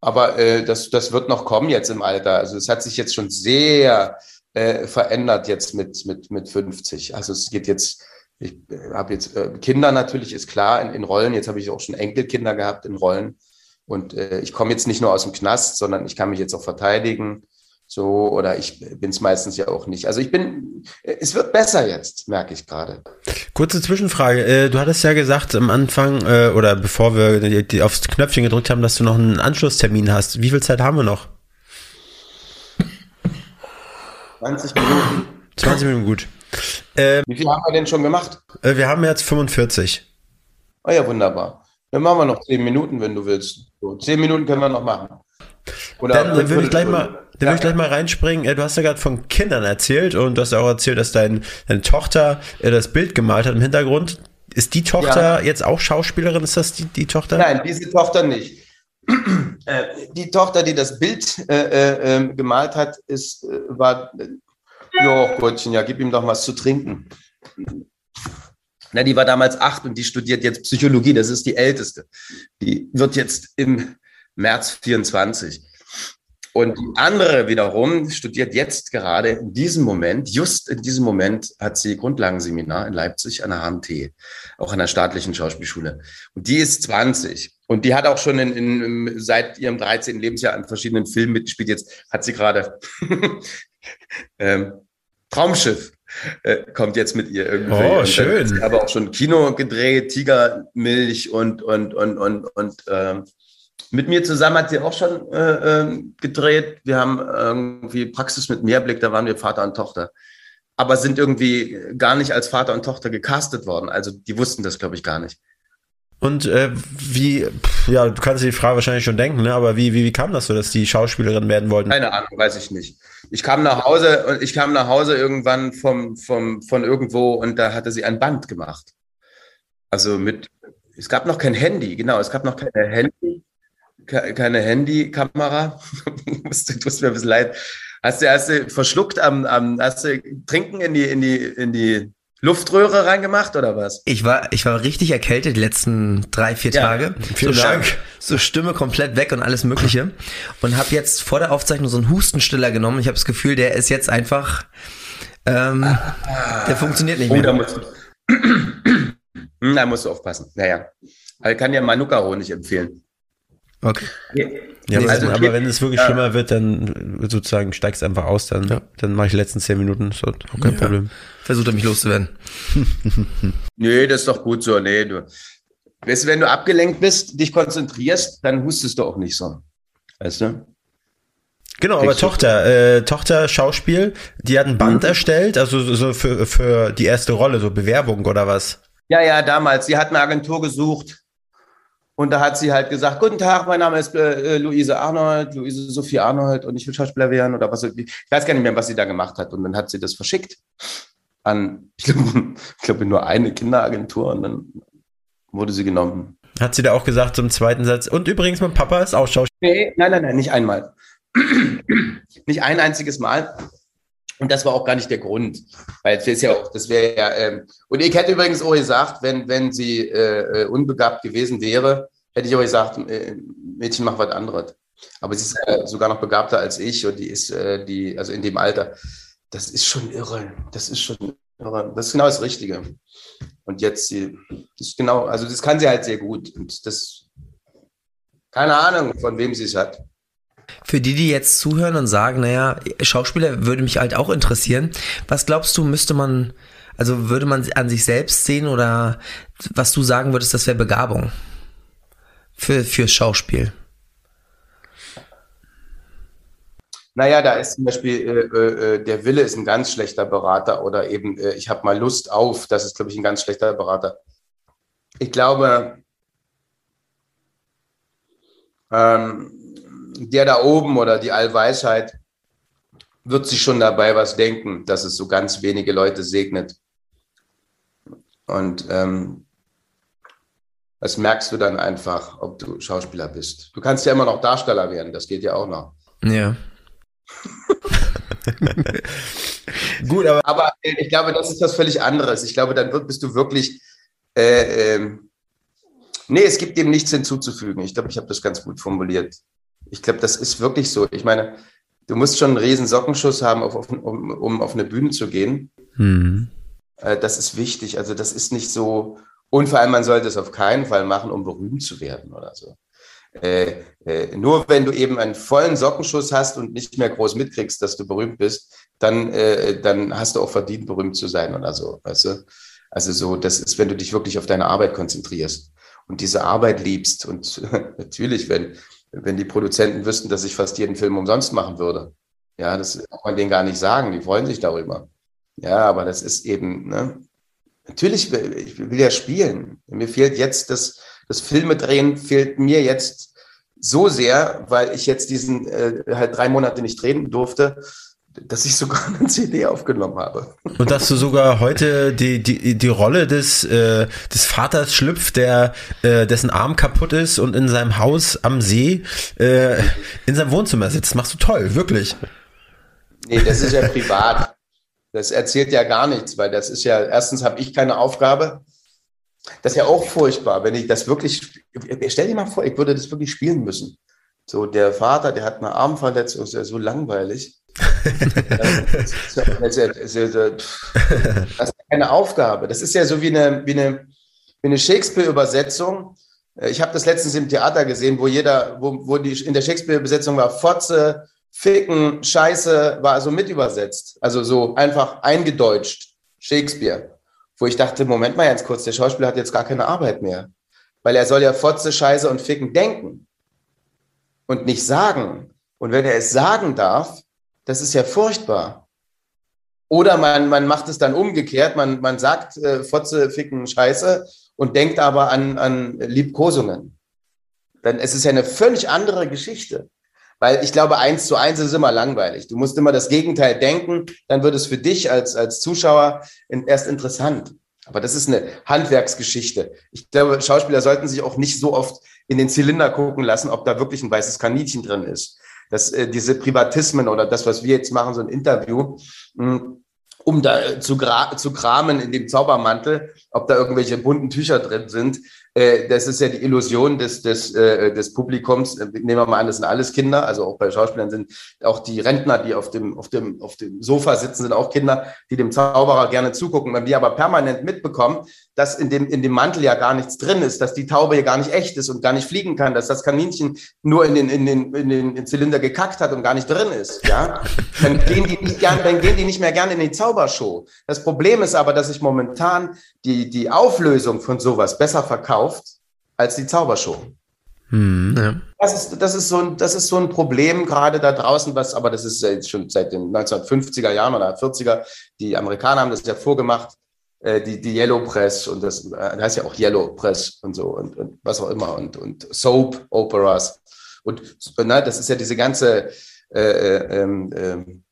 Aber äh, das, das wird noch kommen jetzt im Alter. Also es hat sich jetzt schon sehr äh, verändert jetzt mit, mit, mit 50. Also es geht jetzt, ich äh, habe jetzt äh, Kinder natürlich, ist klar, in, in Rollen. Jetzt habe ich auch schon Enkelkinder gehabt in Rollen. Und äh, ich komme jetzt nicht nur aus dem Knast, sondern ich kann mich jetzt auch verteidigen. So, oder ich bin es meistens ja auch nicht. Also ich bin, es wird besser jetzt, merke ich gerade. Kurze Zwischenfrage. Äh, du hattest ja gesagt am Anfang äh, oder bevor wir aufs Knöpfchen gedrückt haben, dass du noch einen Anschlusstermin hast. Wie viel Zeit haben wir noch? 20 Minuten. 20 Minuten, gut. Ähm, Wie viel haben wir denn schon gemacht? Äh, wir haben jetzt 45. Ah oh ja, wunderbar. Dann machen wir noch 10 Minuten, wenn du willst. So, 10 Minuten können wir noch machen. Oder dann würde ich gleich mal, dann ja. ich gleich mal reinspringen. Äh, du hast ja gerade von Kindern erzählt und du hast auch erzählt, dass dein, deine Tochter äh, das Bild gemalt hat im Hintergrund. Ist die Tochter ja. jetzt auch Schauspielerin? Ist das die, die Tochter? Nein, diese Tochter nicht. Äh, die Tochter, die das Bild äh, äh, ähm, gemalt hat, ist, äh, war Jo, Gottchen, ja, gib ihm doch was zu trinken. Na, die war damals acht und die studiert jetzt Psychologie. Das ist die älteste. Die wird jetzt im März 24. Und die andere wiederum studiert jetzt gerade in diesem Moment, just in diesem Moment hat sie Grundlagenseminar in Leipzig an der HMT, auch an der staatlichen Schauspielschule. Und die ist 20. Und die hat auch schon in, in, seit ihrem 13. Lebensjahr an verschiedenen Filmen mitgespielt. Jetzt hat sie gerade ähm, Traumschiff äh, kommt jetzt mit ihr irgendwie. Oh, schön. Sie aber auch schon Kino gedreht, Tigermilch und und und und und ähm, mit mir zusammen hat sie auch schon äh, äh, gedreht. Wir haben irgendwie Praxis mit Mehrblick, da waren wir Vater und Tochter. Aber sind irgendwie gar nicht als Vater und Tochter gecastet worden. Also die wussten das, glaube ich, gar nicht. Und äh, wie, ja, du kannst dir die Frage wahrscheinlich schon denken, ne? aber wie, wie, wie kam das so, dass die Schauspielerin werden wollten? Keine Ahnung, weiß ich nicht. Ich kam nach Hause und ich kam nach Hause irgendwann vom, vom, von irgendwo und da hatte sie ein Band gemacht. Also mit, es gab noch kein Handy, genau, es gab noch keine Handy, keine Handykamera. du tust mir ein bisschen leid. Hast du, hast du verschluckt am, am, hast du Trinken in die, in die, in die Luftröhre reingemacht oder was? Ich war, ich war richtig erkältet die letzten drei, vier ja, Tage. Vielen so, Dank. So Stimme komplett weg und alles Mögliche. Und habe jetzt vor der Aufzeichnung so einen Hustenstiller genommen. Ich habe das Gefühl, der ist jetzt einfach, ähm, ah, der funktioniert nicht oh, mehr. Da musst, du, da musst du aufpassen. Naja, ich kann dir Manuka-Honig empfehlen. Okay. Ja, nee, also, aber wenn es wirklich ja. schlimmer wird, dann sozusagen steigst einfach aus, dann, ja. dann mache ich die letzten zehn Minuten, so kein ja. Problem. Versucht er mich loszuwerden. nee, das ist doch gut so. Nee, du. Weißt du, wenn du abgelenkt bist, dich konzentrierst, dann hustest du auch nicht so. Weißt du? Genau, aber Tochter, äh, Tochter Schauspiel, die hat ein Band mhm. erstellt, also so für, für die erste Rolle, so Bewerbung oder was? Ja, ja, damals. Sie hat eine Agentur gesucht und da hat sie halt gesagt, guten Tag, mein Name ist äh, Luise Arnold, Luise Sophie Arnold und ich will Schauspieler werden oder was. Ich weiß gar nicht mehr, was sie da gemacht hat. Und dann hat sie das verschickt an, ich glaube, ich glaube nur eine Kinderagentur und dann wurde sie genommen. Hat sie da auch gesagt zum zweiten Satz, und übrigens, mein Papa ist auch Schauspieler? Nee, nein, nein, nein, nicht einmal. nicht ein einziges Mal. Und das war auch gar nicht der Grund, weil es ist ja auch, das wäre ja, ähm, und ich hätte übrigens auch gesagt, wenn, wenn sie äh, äh, unbegabt gewesen wäre, hätte ich auch gesagt, äh, Mädchen, mach was anderes. Aber sie ist äh, sogar noch begabter als ich und die ist, äh, die, also in dem Alter, das ist schon irre. Das ist schon irre. Das ist genau das Richtige. Und jetzt, sie, das ist genau, also das kann sie halt sehr gut. Und das, keine Ahnung, von wem sie es hat. Für die, die jetzt zuhören und sagen, naja, Schauspieler würde mich halt auch interessieren. Was glaubst du, müsste man, also würde man an sich selbst sehen oder was du sagen würdest, das wäre Begabung für, fürs Schauspiel? Naja, da ist zum Beispiel, äh, äh, äh, der Wille ist ein ganz schlechter Berater oder eben, äh, ich habe mal Lust auf, das ist, glaube ich, ein ganz schlechter Berater. Ich glaube, ähm, der da oben oder die Allweisheit wird sich schon dabei was denken, dass es so ganz wenige Leute segnet. Und ähm, das merkst du dann einfach, ob du Schauspieler bist. Du kannst ja immer noch Darsteller werden, das geht ja auch noch. Ja. Gut, aber. Aber ich glaube, das ist was völlig anderes. Ich glaube, dann bist du wirklich. Äh, äh, nee, es gibt dem nichts hinzuzufügen. Ich glaube, ich habe das ganz gut formuliert. Ich glaube, das ist wirklich so. Ich meine, du musst schon einen riesen Sockenschuss haben, auf, auf, um, um auf eine Bühne zu gehen. Mhm. Äh, das ist wichtig. Also das ist nicht so. Und vor allem, man sollte es auf keinen Fall machen, um berühmt zu werden oder so. Äh, äh, nur wenn du eben einen vollen Sockenschuss hast und nicht mehr groß mitkriegst, dass du berühmt bist, dann, äh, dann hast du auch verdient, berühmt zu sein oder so. Weißt du? Also so, das ist, wenn du dich wirklich auf deine Arbeit konzentrierst und diese Arbeit liebst. Und natürlich, wenn, wenn die Produzenten wüssten, dass ich fast jeden Film umsonst machen würde. Ja, das kann man denen gar nicht sagen. Die freuen sich darüber. Ja, aber das ist eben, ne? Natürlich, ich will ja spielen. Mir fehlt jetzt das, das Filme drehen fehlt mir jetzt so sehr, weil ich jetzt diesen äh, halt drei Monate nicht drehen durfte, dass ich sogar eine CD aufgenommen habe. Und dass du sogar heute die, die, die Rolle des, äh, des Vaters schlüpft, der, äh, dessen Arm kaputt ist und in seinem Haus am See äh, in seinem Wohnzimmer sitzt. Machst du toll, wirklich. Nee, das ist ja privat. Das erzählt ja gar nichts, weil das ist ja, erstens habe ich keine Aufgabe. Das ist ja auch furchtbar, wenn ich das wirklich, stell dir mal vor, ich würde das wirklich spielen müssen. So, der Vater, der hat eine Armverletzung, ist ja so langweilig. das, ist ja, das, ist ja, das ist keine Aufgabe. Das ist ja so wie eine, wie eine, wie eine Shakespeare-Übersetzung. Ich habe das letztens im Theater gesehen, wo jeder, wo, wo die in der Shakespeare-Übersetzung war Fotze, Ficken, Scheiße, war also mit übersetzt. Also so einfach eingedeutscht. Shakespeare. Wo ich dachte, Moment mal ganz kurz, der Schauspieler hat jetzt gar keine Arbeit mehr. Weil er soll ja Fotze, Scheiße und Ficken denken. Und nicht sagen. Und wenn er es sagen darf, das ist ja furchtbar. Oder man, man macht es dann umgekehrt, man, man sagt äh, Fotze, Ficken, Scheiße und denkt aber an, an Liebkosungen. Dann es ist ja eine völlig andere Geschichte. Weil ich glaube, eins zu eins ist immer langweilig. Du musst immer das Gegenteil denken, dann wird es für dich als, als Zuschauer erst interessant. Aber das ist eine Handwerksgeschichte. Ich glaube, Schauspieler sollten sich auch nicht so oft in den Zylinder gucken lassen, ob da wirklich ein weißes Kaninchen drin ist. Das, äh, diese Privatismen oder das, was wir jetzt machen, so ein Interview, mh, hm, um da äh, zu, zu kramen in dem Zaubermantel, ob da irgendwelche bunten Tücher drin sind. Äh, das ist ja die Illusion des, des, äh, des Publikums. Äh, nehmen wir mal an, das sind alles Kinder. Also auch bei Schauspielern sind auch die Rentner, die auf dem, auf dem, auf dem Sofa sitzen, sind auch Kinder, die dem Zauberer gerne zugucken. Wenn wir aber permanent mitbekommen, dass in dem, in dem Mantel ja gar nichts drin ist, dass die Taube hier gar nicht echt ist und gar nicht fliegen kann, dass das Kaninchen nur in den, in den, in den Zylinder gekackt hat und gar nicht drin ist, ja, dann gehen die nicht gern, dann gehen die nicht mehr gerne in die Zaubershow. Das Problem ist aber, dass sich momentan die, die Auflösung von sowas besser verkauft als die Zaubershow. Hm, ja. das, ist, das, ist so ein, das ist so ein Problem gerade da draußen, was, aber das ist schon seit den 1950er Jahren oder 40er. Die Amerikaner haben das ja vorgemacht, äh, die, die Yellow Press und das, das heißt ja auch Yellow Press und so und, und was auch immer und, und Soap Operas. Und na, das ist ja diese ganze, äh, äh, ähm, ähm,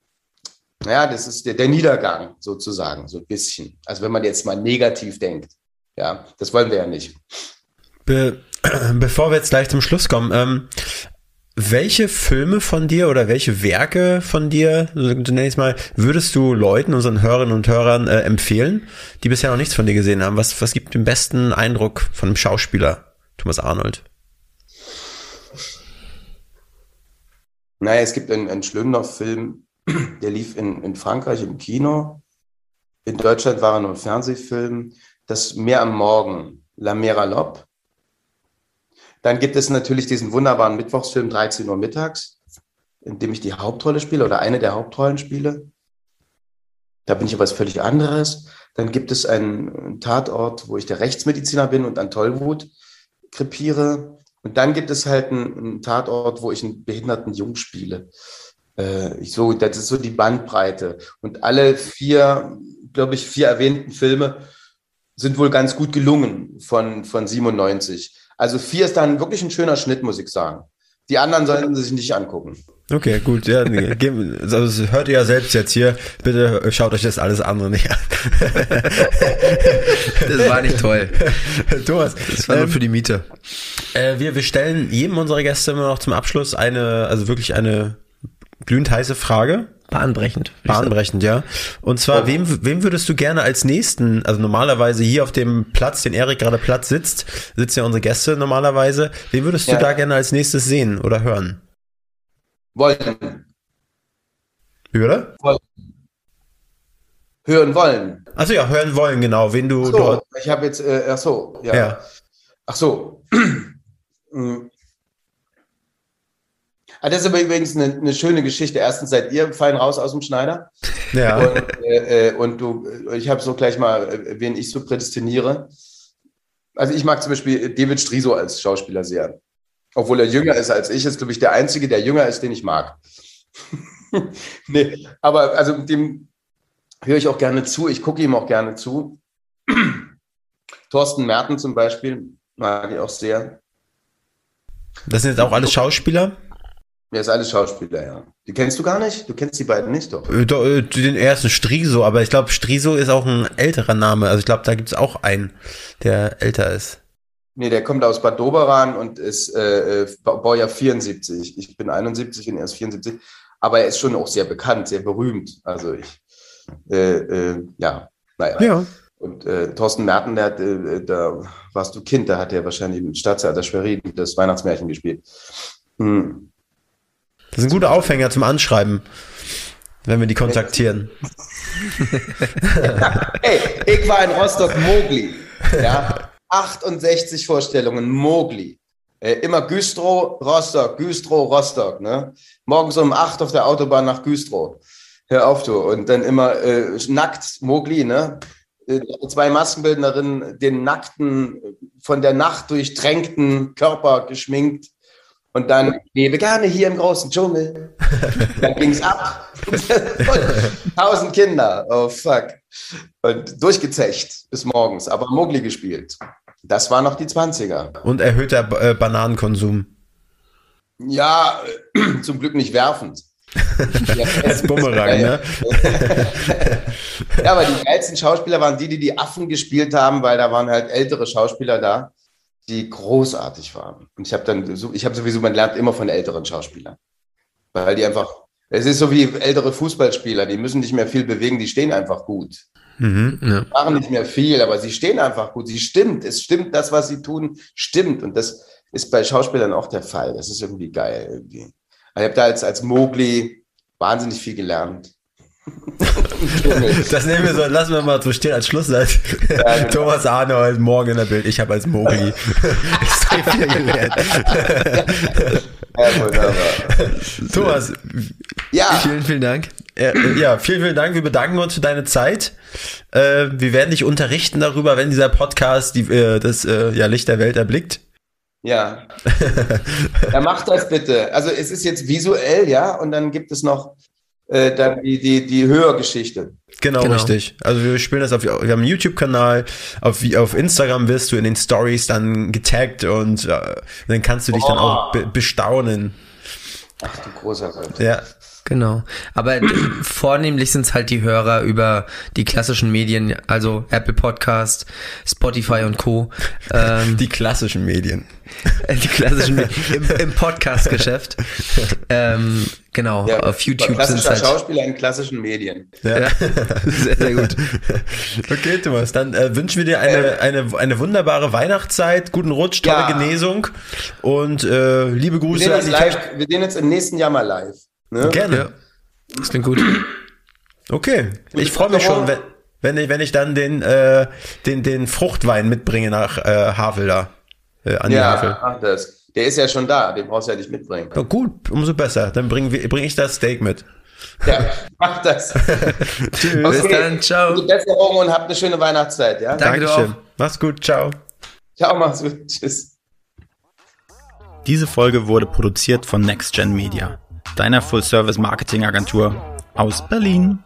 ja, das ist der, der Niedergang sozusagen, so ein bisschen. Also wenn man jetzt mal negativ denkt. Ja, das wollen wir ja nicht. Be bevor wir jetzt gleich zum Schluss kommen, ähm, welche Filme von dir oder welche Werke von dir, nenne ich mal, würdest du Leuten, unseren Hörerinnen und Hörern äh, empfehlen, die bisher noch nichts von dir gesehen haben? Was, was gibt den besten Eindruck von einem Schauspieler, Thomas Arnold? Naja, es gibt einen, einen Schlöndorff-Film, der lief in, in Frankreich im Kino. In Deutschland war er nur ein Fernsehfilm. Das Meer am Morgen, La Meralope. Dann gibt es natürlich diesen wunderbaren Mittwochsfilm 13 Uhr mittags, in dem ich die Hauptrolle spiele oder eine der Hauptrollen spiele. Da bin ich aber was völlig anderes. Dann gibt es einen Tatort, wo ich der Rechtsmediziner bin und an Tollwut krepiere. Und dann gibt es halt einen, Tatort, wo ich einen behinderten Jung spiele. Äh, so, das ist so die Bandbreite. Und alle vier, glaube ich, vier erwähnten Filme sind wohl ganz gut gelungen von, von 97. Also vier ist dann wirklich ein schöner Schnitt, muss ich sagen. Die anderen sollten sie sich nicht angucken. Okay, gut. Ja, also hört ihr ja selbst jetzt hier. Bitte schaut euch das alles andere nicht an. das war nicht toll. Thomas. Das war ähm, nur für die Miete. Äh, wir, wir stellen jedem unserer Gäste immer noch zum Abschluss eine, also wirklich eine glühend heiße Frage. Bahnbrechend. Bahnbrechend, ja. Und zwar, oh. wem, wem würdest du gerne als nächsten, also normalerweise hier auf dem Platz, den Erik gerade Platz sitzt, sitzen ja unsere Gäste normalerweise, wen würdest ja. du da gerne als nächstes sehen oder hören? Wollen. Wie oder? Wollen. Hören wollen. Achso, ja, hören wollen, genau. Wen du so, dort. Ich habe jetzt, äh, ach so, ja. ja. Ach so. Ah, das ist aber übrigens eine, eine, schöne Geschichte. Erstens seid ihr fein raus aus dem Schneider. Ja. Und, äh, äh und du, ich habe so gleich mal, äh, wen ich so prädestiniere. Also ich mag zum Beispiel David Striso als Schauspieler sehr. Obwohl er jünger ist als ich, ist, glaube ich, der Einzige, der jünger ist, den ich mag. nee, aber also dem höre ich auch gerne zu. Ich gucke ihm auch gerne zu. Thorsten Merten zum Beispiel mag ich auch sehr. Das sind jetzt auch alle Schauspieler? Ja, ist alles Schauspieler, ja. Die kennst du gar nicht? Du kennst die beiden nicht, doch? Äh, äh den ersten Striso, aber ich glaube, Striso ist auch ein älterer Name. Also ich glaube, da gibt es auch einen, der älter ist. Nee, der kommt aus Bad Doberan und ist äh, äh Baujahr 74. Ich bin 71 und er ist 74. Aber er ist schon auch sehr bekannt, sehr berühmt. Also ich Äh, äh, ja, naja. Ja. Und äh, Thorsten Merten, der hat, äh, da warst du Kind, da hat er wahrscheinlich im Stadttheater Schwerin das Weihnachtsmärchen gespielt. Hm. Das ist ein guter Aufhänger zum Anschreiben, wenn wir die kontaktieren. hey, ich war in Rostock Mogli. Ja, 68 Vorstellungen, Mogli. Äh, immer Güstrow, Rostock, Güstrow, Rostock. Ne? Morgens um 8 auf der Autobahn nach Güstrow. Hör auf, du. Und dann immer äh, nackt, Mogli, ne? Äh, zwei Maskenbildnerinnen, den nackten, von der Nacht durchtränkten Körper geschminkt. Und dann lebe gerne hier im großen Dschungel. dann ging's ab. Tausend Kinder. Oh fuck. Und durchgezecht bis morgens, aber Mogli gespielt. Das war noch die 20er. Und erhöhter äh, Bananenkonsum. Ja, zum Glück nicht werfend. Als Bumerang, ne? ja, aber die geilsten Schauspieler waren die, die die Affen gespielt haben, weil da waren halt ältere Schauspieler da, die großartig waren. Und ich habe dann, so, ich habe sowieso, man lernt immer von älteren Schauspielern, weil die einfach, es ist so wie ältere Fußballspieler, die müssen nicht mehr viel bewegen, die stehen einfach gut. Mhm, ja. machen nicht mehr viel, aber sie stehen einfach gut. Sie stimmt. Es stimmt, das, was sie tun, stimmt. Und das ist bei Schauspielern auch der Fall. Das ist irgendwie geil. Irgendwie. Ich habe da als, als Mogli wahnsinnig viel gelernt. das nehmen wir so, lassen wir mal so stehen als Schlusssatz. Ja, genau. Thomas Arnold, morgen in der Bild, ich habe als Mogli extrem viel gelernt. ja. Thomas, ja. vielen, vielen Dank. Ja, vielen, vielen Dank. Wir bedanken uns für deine Zeit. Äh, wir werden dich unterrichten darüber, wenn dieser Podcast die, äh, das äh, ja, Licht der Welt erblickt. Ja. ja, macht das bitte. Also es ist jetzt visuell, ja, und dann gibt es noch äh, dann die, die, die Hörgeschichte. Genau, genau, richtig. Also wir spielen das auf, wir haben einen YouTube-Kanal, auf, auf Instagram wirst du in den Stories dann getaggt und äh, dann kannst du dich oh. dann auch be bestaunen. Ach du großer Gott. Ja. Genau. Aber vornehmlich sind es halt die Hörer über die klassischen Medien, also Apple Podcast, Spotify und Co. Ähm, die klassischen Medien. Die klassischen Medien. Im, im Podcast-Geschäft. ähm, genau. Ja, auf YouTube sind es halt. Schauspieler in klassischen Medien. Ja. ja. sehr, sehr gut. Okay, Thomas, dann äh, wünschen wir dir eine, eine, eine wunderbare Weihnachtszeit, guten Rutsch, tolle ja. Genesung und äh, liebe Grüße. Wir sehen, live, wir sehen jetzt im nächsten Jahr mal live. Ne? Gerne. Ja. Das klingt gut. Okay, ich freue mich schon, wenn, wenn, ich, wenn ich dann den, äh, den, den Fruchtwein mitbringe nach äh, Havel da. Äh, an ja, die Havel. Ach, das. Der ist ja schon da, den brauchst du ja nicht mitbringen. Oh, gut, umso besser. Dann bringe bring ich das Steak mit. Ja, mach das. Tschüss. Okay. Bis dann, ciao. Gute Besserung und habt eine schöne Weihnachtszeit, ja? Danke Dankeschön. Mach's gut, ciao. Ciao, mach's gut. Tschüss. Diese Folge wurde produziert von NextGen Media deiner Full-Service-Marketing-Agentur aus Berlin.